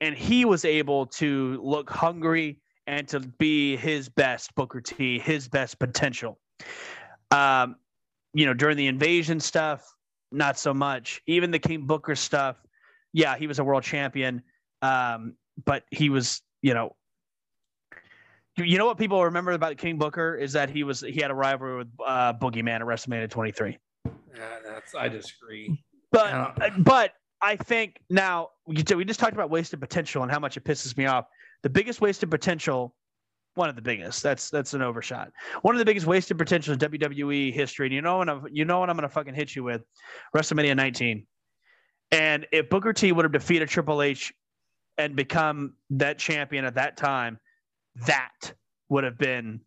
and he was able to look hungry and to be his best Booker T, his best potential. Um, you know, during the invasion stuff, not so much. Even the King Booker stuff, yeah, he was a world champion, um, but he was, you know, you know what people remember about King Booker is that he was he had a rivalry with uh, Boogeyman at WrestleMania 23. Yeah, that's I disagree. But but I think now we just talked about wasted potential and how much it pisses me off. The biggest wasted potential, one of the biggest. That's that's an overshot. One of the biggest wasted potential in WWE history. And you know what I'm you know what I'm gonna fucking hit you with, WrestleMania 19. And if Booker T would have defeated Triple H and become that champion at that time, that would have been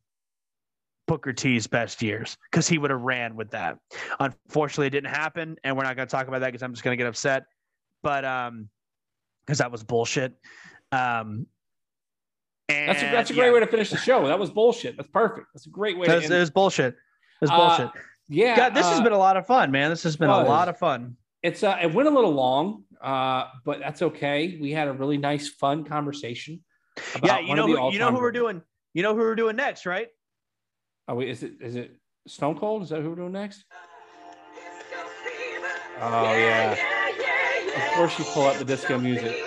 Booker T's best years because he would have ran with that. Unfortunately, it didn't happen, and we're not going to talk about that because I'm just going to get upset. But um, because that was bullshit. Um, and That's a, that's a great yeah, way to finish the show. That was bullshit. That's perfect. That's a great way That to was, end it was bullshit. It was Uh, bullshit. Yeah, God, this has uh, been a lot of fun, man. This has been a lot of fun. it's uh, it went a little long, uh, but that's okay. We had a really nice, fun conversation. about Yeah, you one know of the who, you know who we're doing. You know who we're doing next, right? Oh wait, is it is it Stone Cold? Is that who we're doing next? Oh yeah. Of course you pull up the disco music.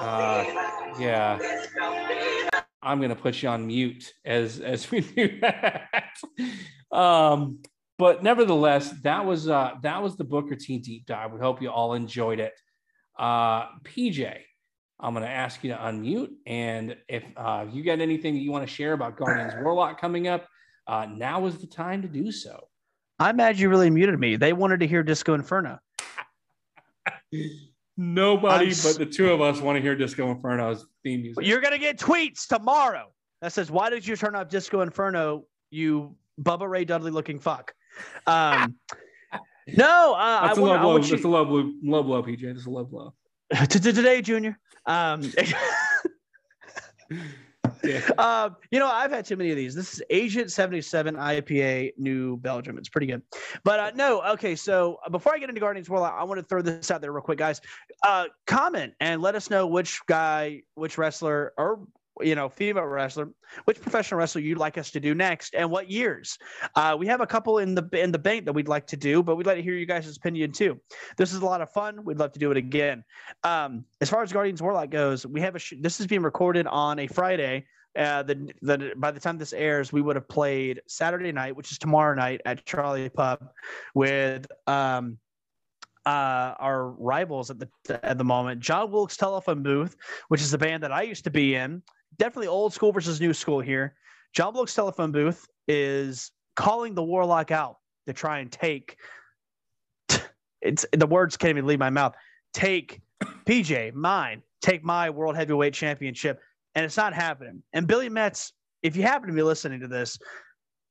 Uh, yeah. I'm gonna put you on mute as as we do that. um, but nevertheless, that was uh that was the Booker T deep dive. We hope you all enjoyed it. Uh, PJ, I'm gonna ask you to unmute, and if uh, you got anything that you want to share about Guardians Warlock coming up, uh, now is the time to do so. I'm mad you really muted me. They wanted to hear Disco Inferno. *laughs* Nobody I'm but the two of us want to hear Disco Inferno's theme music. But you're gonna get tweets tomorrow that says, "Why did you turn off Disco Inferno? You Bubba Ray Dudley looking fuck." Um, *laughs* no, uh, That's I a want, low I blow. want That's a you low blow. Low blow, PJ. That's a love blow. *laughs* today, Junior. Um, Yeah. *laughs* um, you know, I've had too many of these. This is Agent 77 IPA New Belgium. It's pretty good. But uh, no, okay. So uh, before I get into Guardians World, I, I want to throw this out there real quick, guys. Uh, comment and let us know which guy, which wrestler, or you know, female wrestler, which professional wrestler you'd like us to do next, and what years. Uh, we have a couple in the in the bank that we'd like to do, but we'd like to hear you guys' opinion too. This is a lot of fun. We'd love to do it again. Um, as far as Guardians Warlock goes, we have a sh- this is being recorded on a Friday. Uh, the, the by the time this airs, we would have played Saturday night, which is tomorrow night at Charlie Pub, with um, uh, our rivals at the at the moment, John Wilkes Telephone Booth, which is the band that I used to be in. Definitely old school versus new school here. John Wilkes Telephone Booth is calling the Warlock out to try and take. *laughs* It's the words can't even leave my mouth. Take PJ, mine, take my world heavyweight championship. And it's not happening. And Billy Metz, if you happen to be listening to this,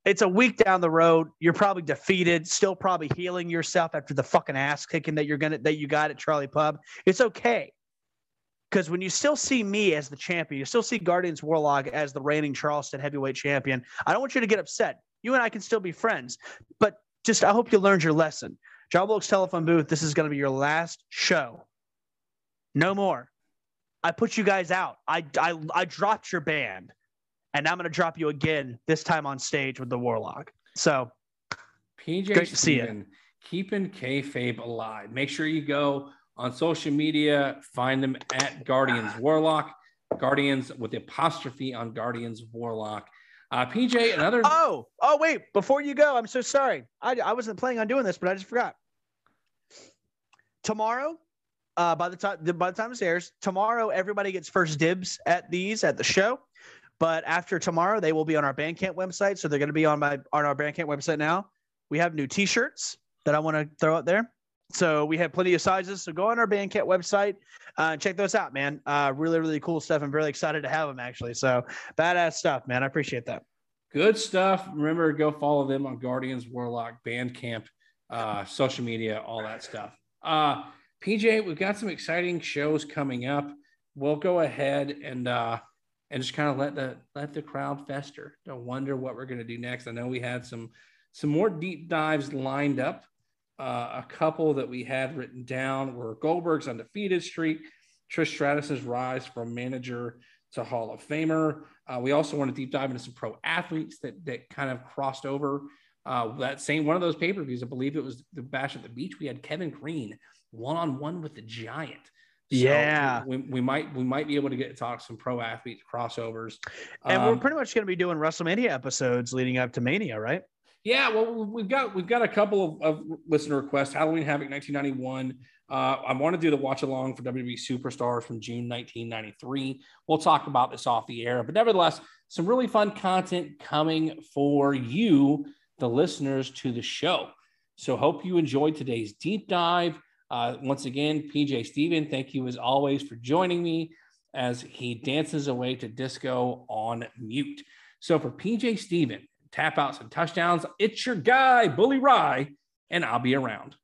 it's a week down the road. You're probably defeated, still probably healing yourself after the fucking ass kicking that you're gonna that you got at Charlie Pub. It's okay. Because when you still see me as the champion, you still see Guardians Warlock as the reigning Charleston heavyweight champion. I don't want you to get upset. You and I can still be friends. But just I hope you learned your lesson. John Wilkes telephone booth, this is going to be your last show. No more. I put you guys out. I, I, I dropped your band, and I'm going to drop you again, this time on stage with the Warlock. So, PJ Great to see. Steven, keeping kayfabe alive. Make sure you go On social media, find them at Guardians Warlock, Guardians with apostrophe on Guardians Warlock. Uh, PJ, another. Oh, oh, wait. Before you go, I'm so sorry. I, I wasn't planning on doing this, but I just forgot. Tomorrow, uh, by the time by the time this airs, tomorrow everybody gets first dibs at these at the show. But after tomorrow, they will be on our Bandcamp website. So they're going to be on my on our Bandcamp website now. We have new T-shirts that I want to throw out there. So we have plenty of sizes. So go on our Bandcamp website, uh, and check those out, man. Uh, really, really cool stuff. I'm really excited to have them actually. So badass stuff, man. I appreciate that. Good stuff. Remember, go follow them on Guardians Warlock Bandcamp, uh, social media, all that stuff. Uh, PJ, we've got some exciting shows coming up. We'll go ahead and uh, and just kind of let the let the crowd fester. Don't wonder what we're going to do next. I know we had some some more deep dives lined up. Uh, a couple that we had written down were Goldberg's undefeated streak, Trish Stratus's rise from manager to Hall of Famer. Uh, we also want to deep dive into some pro athletes that that kind of crossed over. Uh, that same one of those pay per views, I believe it was the Bash at the Beach. We had Kevin Greene one on one with the Giant. So Yeah. we, we might we might be able to get to talk some pro athletes crossovers. And we're Um, pretty much going to be doing WrestleMania episodes leading up to Mania, right? Yeah, well, we've got we've got a couple of, of listener requests. Halloween Havoc 1991. Uh, I want to do the watch along for WWE Superstars from June 1993. We'll talk about this off the air, but nevertheless, some really fun content coming for you, the listeners to the show. So, hope you enjoyed today's deep dive. Uh, once again, PJ Steven, thank you as always for joining me as he dances away to disco on mute. So, for PJ Steven, tap outs and touchdowns. It's your guy, Bully Ry, and I'll be around.